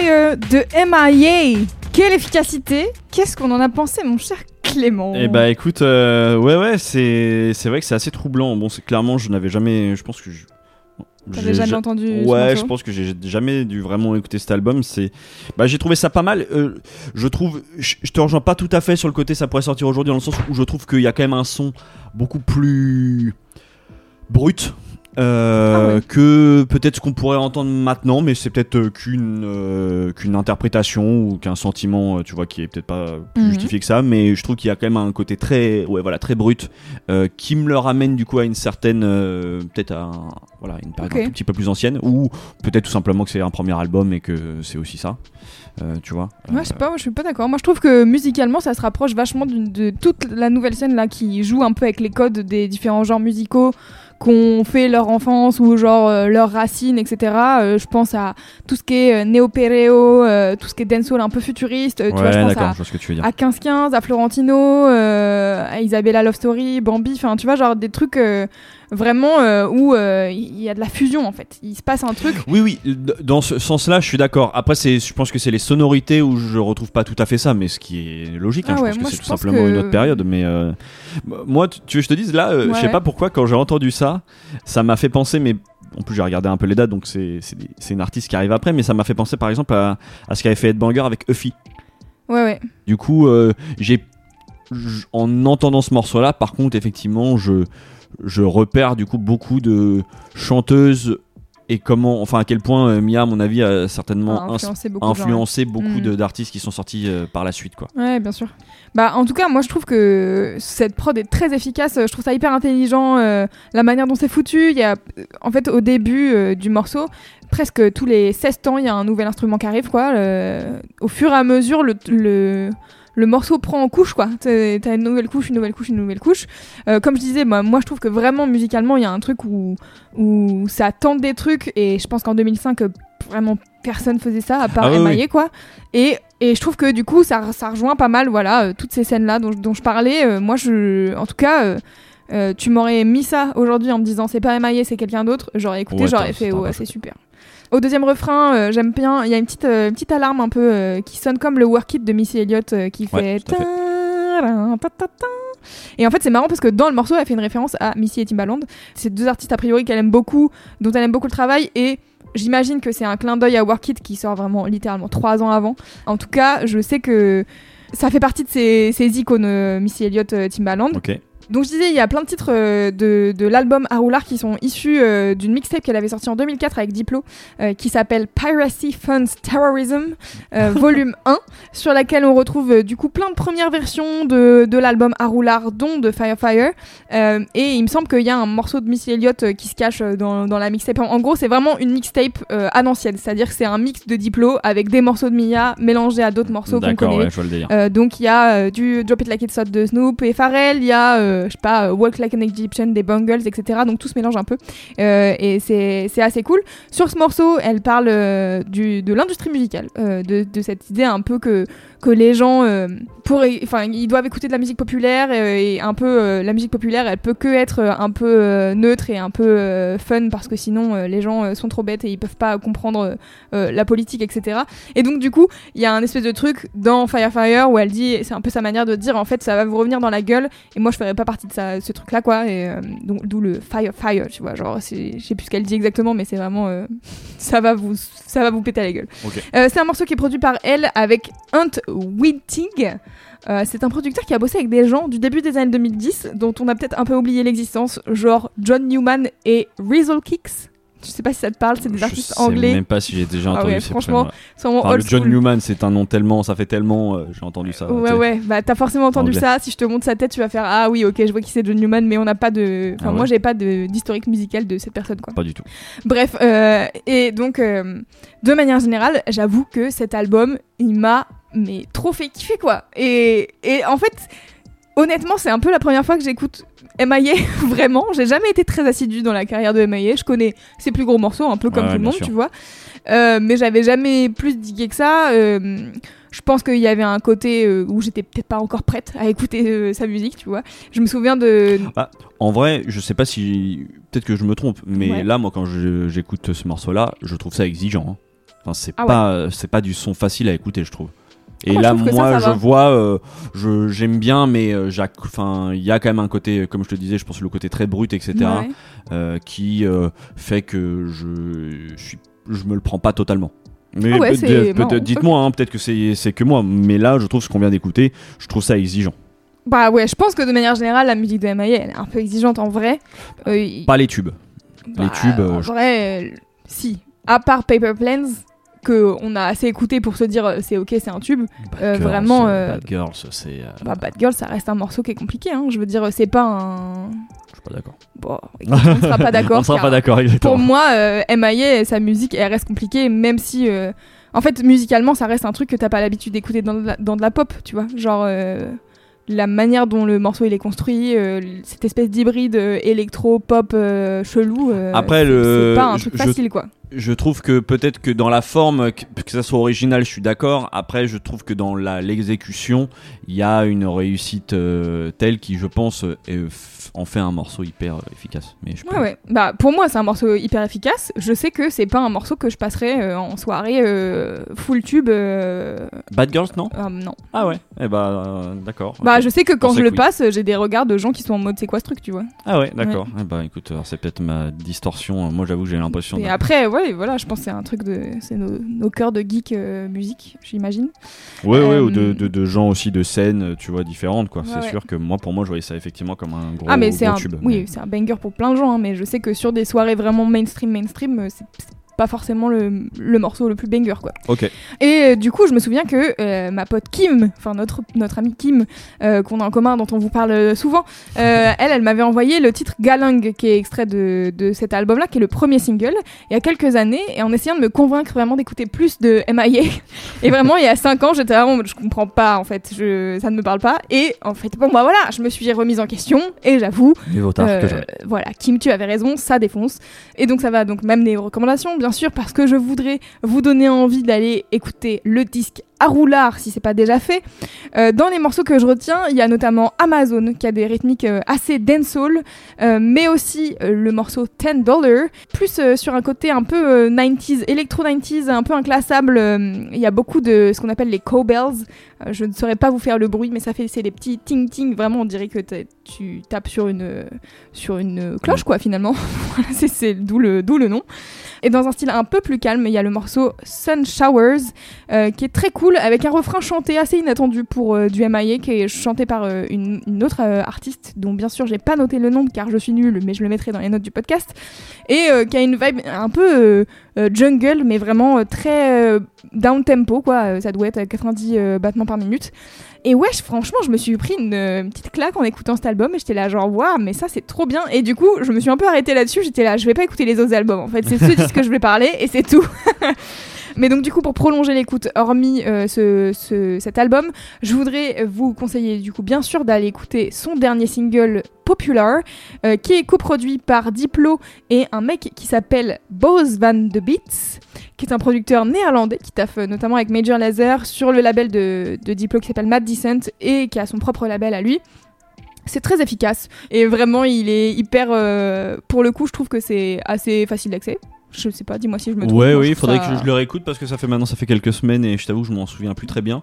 Fire de MIA. Quelle efficacité Qu'est-ce qu'on en a pensé, mon cher Clément Eh bah écoute, euh, ouais ouais, c'est c'est vrai que c'est assez troublant. Bon, c'est clairement, je n'avais jamais, je pense que je, T'avais jamais ja- entendu Ouais, je pense que j'ai jamais dû vraiment écouter cet album. C'est, bah j'ai trouvé ça pas mal. Euh, je trouve, je, je te rejoins pas tout à fait sur le côté ça pourrait sortir aujourd'hui dans le sens où je trouve qu'il y a quand même un son beaucoup plus brut. Euh, Ah ouais. que peut-être ce qu'on pourrait entendre maintenant, mais c'est peut-être euh, qu'une euh, qu'une interprétation ou qu'un sentiment, euh, tu vois, qui est peut-être pas plus Mhm. justifié que ça, mais je trouve qu'il y a quand même un côté très, ouais, voilà, très brut, euh, qui me le ramène du coup à une certaine, euh, peut-être à un- voilà, une période Ok. un tout petit peu plus ancienne, ou peut-être tout simplement que c'est un premier album et que c'est aussi ça, euh, tu vois. Ouais, je sais pas, moi je suis pas d'accord. Moi je trouve que musicalement ça se rapproche vachement de toute la nouvelle scène là qui joue un peu avec les codes des différents genres musicaux qu'on fait leur enfance ou genre euh, leurs racines, etc. Euh, je pense à tout ce qui est euh, néo-péréo, euh, tout ce qui est dancehall un peu futuriste. tu vois, ouais, je pense à, je ce que tu veux dire. à 15-15, à Florentino, à Isabella Love Story, Bambi, enfin tu vois, genre des trucs vraiment euh, où euh, il y a de la fusion en fait. Il se passe un truc. Oui, oui, dans ce sens-là, je suis d'accord. Après, je pense que c'est les sonorités où je retrouve pas tout à fait ça, mais ce qui est logique. hein, Ah je ouais, pense que c'est tout simplement que- une autre période. Mais euh, moi, tu veux que je te dise là, euh, je sais Ouais. pas pourquoi quand j'ai entendu ça, ça m'a fait penser, mais en plus j'ai regardé un peu les dates, donc c'est, une artiste qui arrive après, mais ça m'a fait penser par exemple à, à ce qu'avait fait Ed Banger avec Uffy. Ouais, ouais. Du coup, j'ai en entendant ce morceau-là, par contre, effectivement, je, je repère du coup beaucoup de chanteuses et comment, enfin à quel point euh, Mia, à mon avis, a certainement A influencé beaucoup de beaucoup Mm. de- d'artistes qui sont sortis euh, par la suite, quoi. Ouais, bien sûr. Bah, en tout cas, moi, je trouve que cette prod est très efficace. Je trouve ça hyper intelligent. euh, la manière dont c'est foutu. Il y a, en fait, au début du morceau, presque tous les 16 temps, il y a un nouvel instrument qui arrive, quoi. Au fur et à mesure, le, le, le morceau prend en couche, quoi. T'as une nouvelle couche, une nouvelle couche, une nouvelle couche. Euh, comme je disais, bah, moi, je trouve que vraiment, musicalement, il y a un truc où, où ça tente des trucs. Et je pense qu'en 2005, euh, vraiment, personne faisait ça, à part Ah oui. Quoi. Et, et je trouve que du coup, ça, ça rejoint pas mal, voilà, euh, toutes ces scènes-là dont, dont je parlais. Euh, moi, je, en tout cas, euh, tu m'aurais mis ça aujourd'hui en me disant c'est pas Emaillé, c'est quelqu'un d'autre. J'aurais écouté, Ouais, j'aurais fait ouais, c'est super. Au deuxième refrain, euh, j'aime bien. Il y a une petite, euh, petite alarme un peu euh, qui sonne comme le Work It de Missy Elliott qui Ouais, fait. Et en fait, c'est marrant parce que dans le morceau, elle fait une référence à Missy et Timbaland. C'est deux artistes a priori qu'elle aime beaucoup, dont elle aime beaucoup le travail et J'imagine que c'est un clin d'œil à Work It qui sort vraiment littéralement trois ans avant. En tout cas, je sais que ça fait partie de ces, ces icônes Missy Elliott, Timbaland. Ok. Donc je disais, il y a plein de titres euh, de, de l'album Aroulard qui sont issus euh, d'une mixtape qu'elle avait sortie en 2004 avec Diplo, euh, qui s'appelle Piracy Funds Terrorism, volume 1, sur laquelle on retrouve du coup plein de premières versions de, de l'album Aroulard, dont de Fire Fire. Et il me semble qu'il y a un morceau de Missy Elliott qui se cache dans, dans la mixtape. En, en gros, c'est vraiment une mixtape à l'ancienne, c'est-à-dire que c'est un mix de Diplo avec des morceaux de Mia mélangés à d'autres morceaux qu'on connaît. ouais, je vois le délire. Donc il y a du Drop It Like It's Hot de Snoop et Pharrell, il y a, je sais pas, euh, Walk Like an Egyptian des Bungles, etc. Donc tout se mélange un peu Euh, et c'est assez cool. Sur ce morceau, elle parle euh, du, de l'industrie musicale, euh, de, de cette idée un peu que, que les gens euh, pourraient, enfin ils doivent écouter de la musique populaire euh, et un peu euh, la musique populaire, elle peut que être euh, un peu euh, neutre et un peu euh, fun parce que sinon euh, les gens euh, sont trop bêtes et ils peuvent pas comprendre euh, la politique, etc. Et donc du coup, il y a un espèce de truc dans Fire Fire où elle dit, c'est un peu sa manière de dire en fait ça va vous revenir dans la gueule et moi je ferais pas partie de ça, ce truc là quoi et euh, donc d'où le Fire Fire tu vois genre je sais plus ce qu'elle dit exactement mais c'est vraiment euh, ça va vous ça va vous péter à la gueule. Euh, c'est un morceau qui est produit par elle avec Hunt Wittig. C'est un producteur qui a bossé avec des gens du début des années 2010 dont on a peut-être un peu oublié l'existence, genre John Newman et Rizzle Kicks. Je sais pas si ça te parle, c'est des Je artistes sais anglais. même pas si j'ai déjà Ah entendu ouais, ces franchement, vraiment Enfin, le John. Newman, c'est un nom tellement, ça fait tellement, euh, j'ai entendu ça. Ouais, sais. ouais, bah t'as forcément entendu Anglais. ça. Si je te montre sa tête, tu vas faire Ah oui, ok, je vois qui c'est John Newman, mais on n'a pas de. Enfin, Ah moi, ouais. j'ai pas de- d'historique musical de cette personne, quoi. Pas du tout. Bref, euh, et donc, euh, de manière générale, j'avoue que cet album, il m'a mais trop fait kiffer, quoi. Et, et en fait, honnêtement, c'est un peu la première fois que j'écoute M.I.A. vraiment. J'ai jamais été très assidue dans la carrière de M.I.A. Je connais ses plus gros morceaux, un peu comme Ouais, tout le monde, sûr. tu vois. Euh, mais j'avais jamais plus digué que ça. Euh, je pense qu'il y avait un côté euh, où j'étais peut-être pas encore prête à écouter sa musique, tu vois. Je me souviens de. En vrai, je sais pas si. Peut-être que je me trompe, mais Ouais. là, moi, quand j'écoute ce morceau-là, je trouve ça exigeant. hein. Enfin, c'est Ah ouais. pas, c'est pas du son facile à écouter, je trouve. Et Ah, moi, là, ça, moi, ça je vois, euh, je j'aime bien, mais euh, enfin, il y a quand même un côté, comme je te disais, je pense le côté très brut, etc., Ouais. euh, qui euh, fait que je, je suis, je me le prends pas totalement. Mais Ah ouais, peut- c'est peut- marrant. dites-moi, hein, peut-être que c'est que moi, mais là, je trouve ce qu'on vient d'écouter, je trouve ça exigeant. Bah ouais, je pense que de manière générale, la musique de M.I.A. elle est un peu exigeante en vrai. Pas les tubes. Bah, les tubes, euh, En je- vrai, si. À part Paper Planes, que on a assez écouté pour se dire euh, c'est ok, c'est un tube. Bad Euh, Girls, vraiment, euh, Bad Girls, c'est. euh, Bah, Bad Girl, ça reste un morceau qui est compliqué. Hein. Je veux dire, c'est pas un. je suis pas d'accord. Bon, écoute, on sera pas d'accord. On sera car pas d'accord, exactement. Pour moi, M.I.A. sa musique, elle reste compliquée, même si. En fait, musicalement, ça reste un truc que t'as pas l'habitude d'écouter dans, dans de la pop, tu vois. Genre. La manière dont le morceau il est construit, euh, cette espèce d'hybride euh, électro-pop euh, chelou, euh, Après, le- c'est pas un je- truc je- facile quoi. Je trouve que peut-être que dans la forme, que, que ça soit original, je suis d'accord. Après, je trouve que dans la- l'exécution, il y a une réussite telle qui, je pense, est- en fait un morceau hyper euh, efficace. Mais je Ouais, ouais. Bah, pour moi, c'est un morceau hyper efficace. Je sais que c'est pas un morceau que je passerai euh, en soirée euh, full tube. euh, Bad Girls, non non. Ah ouais. Eh bah, d'accord. Bah, je sais que quand je le oui. passe, j'ai des regards de gens qui sont en mode c'est quoi ce truc, tu vois. Ah ouais, d'accord. Eh bah, écoute, c'est peut-être ma distorsion. Moi, j'avoue, que j'ai l'impression. Et après, ouais, voilà, je pense que c'est un truc de. C'est nos, nos cœurs de geek musique, j'imagine. Ouais, ouais, ou de, de, de gens aussi de scènes, tu vois, différentes, quoi. C'est sûr que moi, pour moi, je voyais ça effectivement comme un gros, ah, mais c'est un. Oui, c'est un banger pour plein de gens, hein, mais je sais que sur des soirées vraiment mainstream, mainstream, euh, c'est pas forcément le, le morceau le plus banger, quoi. Ok. Et euh, du coup, je me souviens que euh, ma pote Kim, enfin notre, notre amie Kim, euh, qu'on a en commun, dont on vous parle souvent, elle, elle m'avait envoyé le titre Galang, qui est extrait de, de cet album-là, qui est le premier single, il y a quelques années, et en essayant de me convaincre vraiment d'écouter plus de MIA. et vraiment, il y a 5 ans, j'étais vraiment, je comprends pas, en fait, je, ça ne me parle pas. Et en fait, bon, bah voilà, je me suis remise en question, et j'avoue, euh, voilà, Kim, tu avais raison, ça défonce. Et donc ça va donc m'amener aux recommandations, bien sûr, parce que je voudrais vous donner envie d'aller écouter le disque à roulard si c'est pas déjà fait. Euh, dans les morceaux que je retiens, il y a notamment Amazon qui a des rythmiques euh, assez dancehall, euh, mais aussi euh, le morceau 10 Dollar, plus sur un côté un peu euh, 90s, électro 90s, un peu inclassable. Il y a beaucoup de ce qu'on appelle les cowbells. Je ne saurais pas vous faire le bruit, mais ça fait c'est des petits ting ting. Vraiment, on dirait que tu tapes sur une sur une cloche quoi finalement. C'est d'où le d'où le nom. Et dans un style un peu plus calme, il y a le morceau Sun Showers qui est très cool avec un refrain chanté assez inattendu pour euh, du MIA qui est chanté par euh, une, une autre euh, artiste dont bien sûr j'ai pas noté le nom car je suis nulle mais je le mettrai dans les notes du podcast et euh, qui a une vibe un peu jungle mais vraiment très down tempo quoi ça doit être à 90 euh, battements par minute et ouais, franchement, je me suis pris une, euh, petite claque en écoutant cet album et j'étais là genre waouh, mais ça c'est trop bien. Et du coup, je me suis un peu arrêtée là-dessus. J'étais là, je vais pas écouter les autres albums. En fait, c'est ce disque que je vais parler et c'est tout. Mais donc du coup, pour prolonger l'écoute, hormis euh, ce, ce- cet album, je voudrais vous conseiller du coup bien sûr d'aller écouter son dernier single Popular, euh, qui est coproduit par Diplo et un mec qui s'appelle Bose Van de Beats, qui est un producteur néerlandais qui taffe euh, notamment avec Major Lazer sur le label de, Diplo qui s'appelle Mad Decent et qui a son propre label à lui. C'est très efficace et vraiment il est hyper. pour le coup, je trouve que c'est assez facile d'accès. Je sais pas, dis-moi si je me trompe. Ouais, oui, il faudrait ça- que je le réécoute parce que ça fait maintenant, ça fait quelques semaines et je t'avoue, je m'en souviens plus très bien.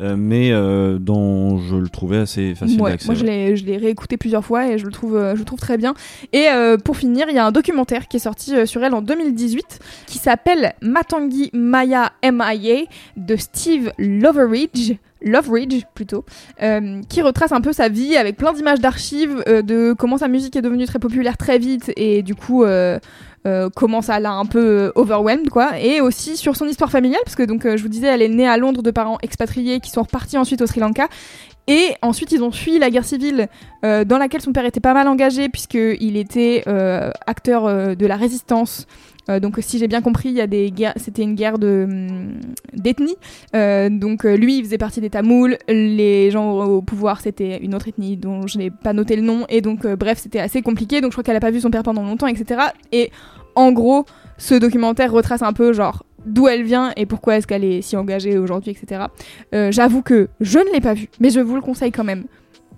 Euh, mais euh, dans, je le trouvais assez facile Ouais, d'accès. moi je l'ai, je l'ai réécouté plusieurs fois et je le trouve, euh, je le trouve très bien. Et euh, pour finir, il y a un documentaire qui est sorti sur elle en 2018 qui s'appelle Matangi Maya MIA de Steve Loveridge. Loveridge plutôt, euh, qui retrace un peu sa vie avec plein d'images d'archives euh, de comment sa musique est devenue très populaire très vite et du coup euh, euh, comment ça l'a un peu euh, overwhelmed quoi. Et aussi sur son histoire familiale parce que donc euh, je vous disais elle est née à Londres de parents expatriés qui sont repartis ensuite au Sri Lanka et ensuite, ils ont fui la guerre civile euh, dans laquelle son père était pas mal engagé puisqu'il était euh, acteur euh, de la résistance. Donc, si j'ai bien compris, il y a des guerres. C'était une guerre hum, d'ethnie. Donc, lui, il faisait partie des Tamouls. Les gens au, au pouvoir, c'était une autre ethnie dont je n'ai pas noté le nom. Et donc, bref, c'était assez compliqué. Donc, je crois qu'elle a pas vu son père pendant longtemps, etc. Et en gros, ce documentaire retrace un peu genre d'où elle vient et pourquoi est-ce qu'elle est si engagée aujourd'hui, etc. Euh, J'avoue que je ne l'ai pas vu, mais je vous le conseille quand même.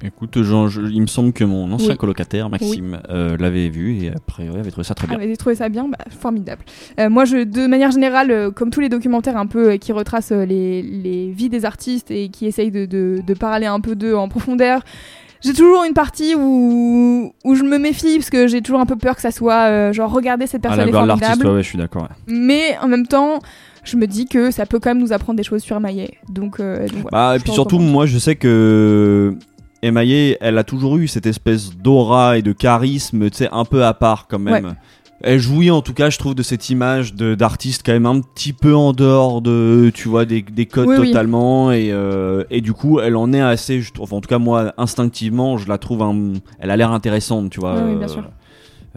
Écoute, Jean, je- il me semble que mon ancien Oui. colocataire, Maxime, euh, l'avait vu et après, ouais, avait trouvé ça très bien. Ah, avez trouvé ça bien Bah, Formidable. Euh, moi, je, de manière générale, euh, comme tous les documentaires un peu qui retracent les, les vies des artistes et qui essayent de, de- de parler un peu d'eux en profondeur, j'ai toujours une partie où, où je me méfie parce que j'ai toujours un peu peur que ça soit euh, genre regarder cette À personne la est gloire de l'artiste, formidable. ouais, ouais, je suis d'accord. ouais. Mais en même temps, je me dis que ça peut quand même nous apprendre des choses sur Maillet. Donc, euh, donc Bah, et puis surtout, moi, je sais que MIA, elle a toujours eu cette espèce d'aura et de charisme, tu sais, un peu à part quand même. Elle jouit en tout cas, je trouve, de cette image d'artiste quand même un petit peu en dehors de, tu vois, des, des codes Oui, oui. totalement. Et, euh, et du coup, elle en est assez, je trouve, enfin, en tout cas, moi, instinctivement, je la trouve, un- elle a l'air intéressante, tu vois. Oui, bien euh, sûr.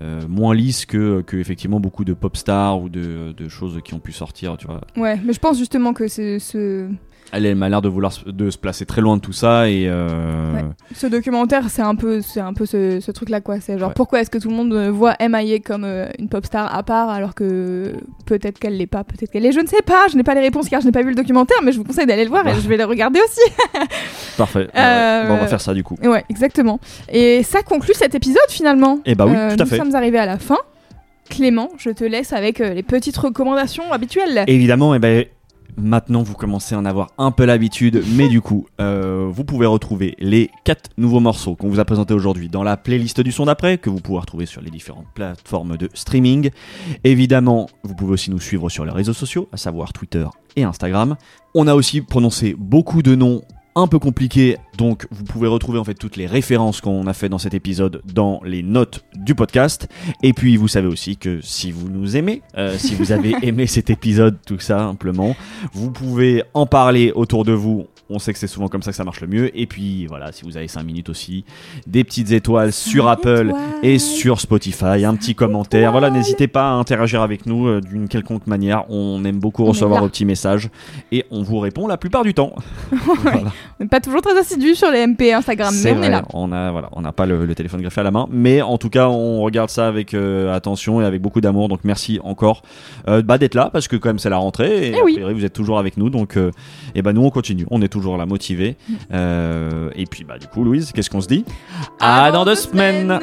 euh, moins lisse que, que effectivement beaucoup de pop stars ou de, de choses qui ont pu sortir, tu vois. Ouais, mais je pense justement que ce, Elle, elle m'a l'air de vouloir se- de se placer très loin de tout ça et euh, Ouais. ce documentaire, c'est un peu, c'est un peu ce, ce truc-là, quoi. C'est genre Ouais. pourquoi est-ce que tout le monde euh, voit MIA comme euh, une pop star à part, alors que peut-être qu'elle l'est pas, peut-être qu'elle est. Je ne sais pas. Je n'ai pas les réponses car je n'ai pas vu le documentaire, mais je vous conseille d'aller le voir Bah. et je vais le regarder aussi. parfait. Euh, ouais. Bon, on va faire ça du coup. Ouais, exactement. Et ça conclut cet épisode finalement. Eh bah oui, tout à nous fait. sommes arrivés à la fin. Clément, je te laisse avec les petites recommandations habituelles. Évidemment, eh ben, Maintenant, vous commencez à en avoir un peu l'habitude, mais du coup, euh, vous pouvez retrouver les quatre nouveaux morceaux qu'on vous a présentés aujourd'hui dans la playlist du son d'après, que vous pouvez retrouver sur les différentes plateformes de streaming. Évidemment, vous pouvez aussi nous suivre sur les réseaux sociaux, à savoir Twitter et Instagram. On a aussi prononcé beaucoup de noms un peu compliqués, donc vous pouvez retrouver en fait toutes les références qu'on a fait dans cet épisode dans les notes du podcast. Et puis vous savez aussi que si vous nous aimez, euh, si vous avez aimé cet épisode tout simplement, vous pouvez en parler autour de vous. On sait que c'est souvent comme ça que ça marche le mieux. Et puis voilà, si vous avez 5 minutes aussi, des petites étoiles sur Apple étoiles. et sur Spotify, un petit commentaire. Voilà, n'hésitez pas à interagir avec nous euh, d'une quelconque manière. On aime beaucoup On recevoir vos petits messages et on vous répond la plupart du temps. Voilà. On n'est pas toujours très assidus sur les MP Instagram, mais on est là. on a voilà, on n'a pas le, le téléphone greffé à la main, mais en tout cas, on regarde ça avec euh, attention et avec beaucoup d'amour. Donc merci encore euh, bah, d'être là parce que quand même c'est la rentrée et Eh a oui. priori, vous êtes toujours avec nous. Donc euh, et bah nous on continue, on est toujours là motivés. Mm. Euh, et puis bah du coup, Louise, qu'est-ce qu'on se dit? À dans deux semaines.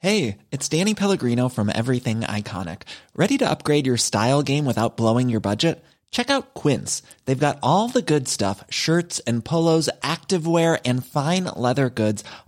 Hey, it's Danny Pellegrino from Everything Iconic. Ready to upgrade your style game without blowing your budget? Check out Quince. They've got all the good stuff shirts and polos, activewear, and fine leather goods,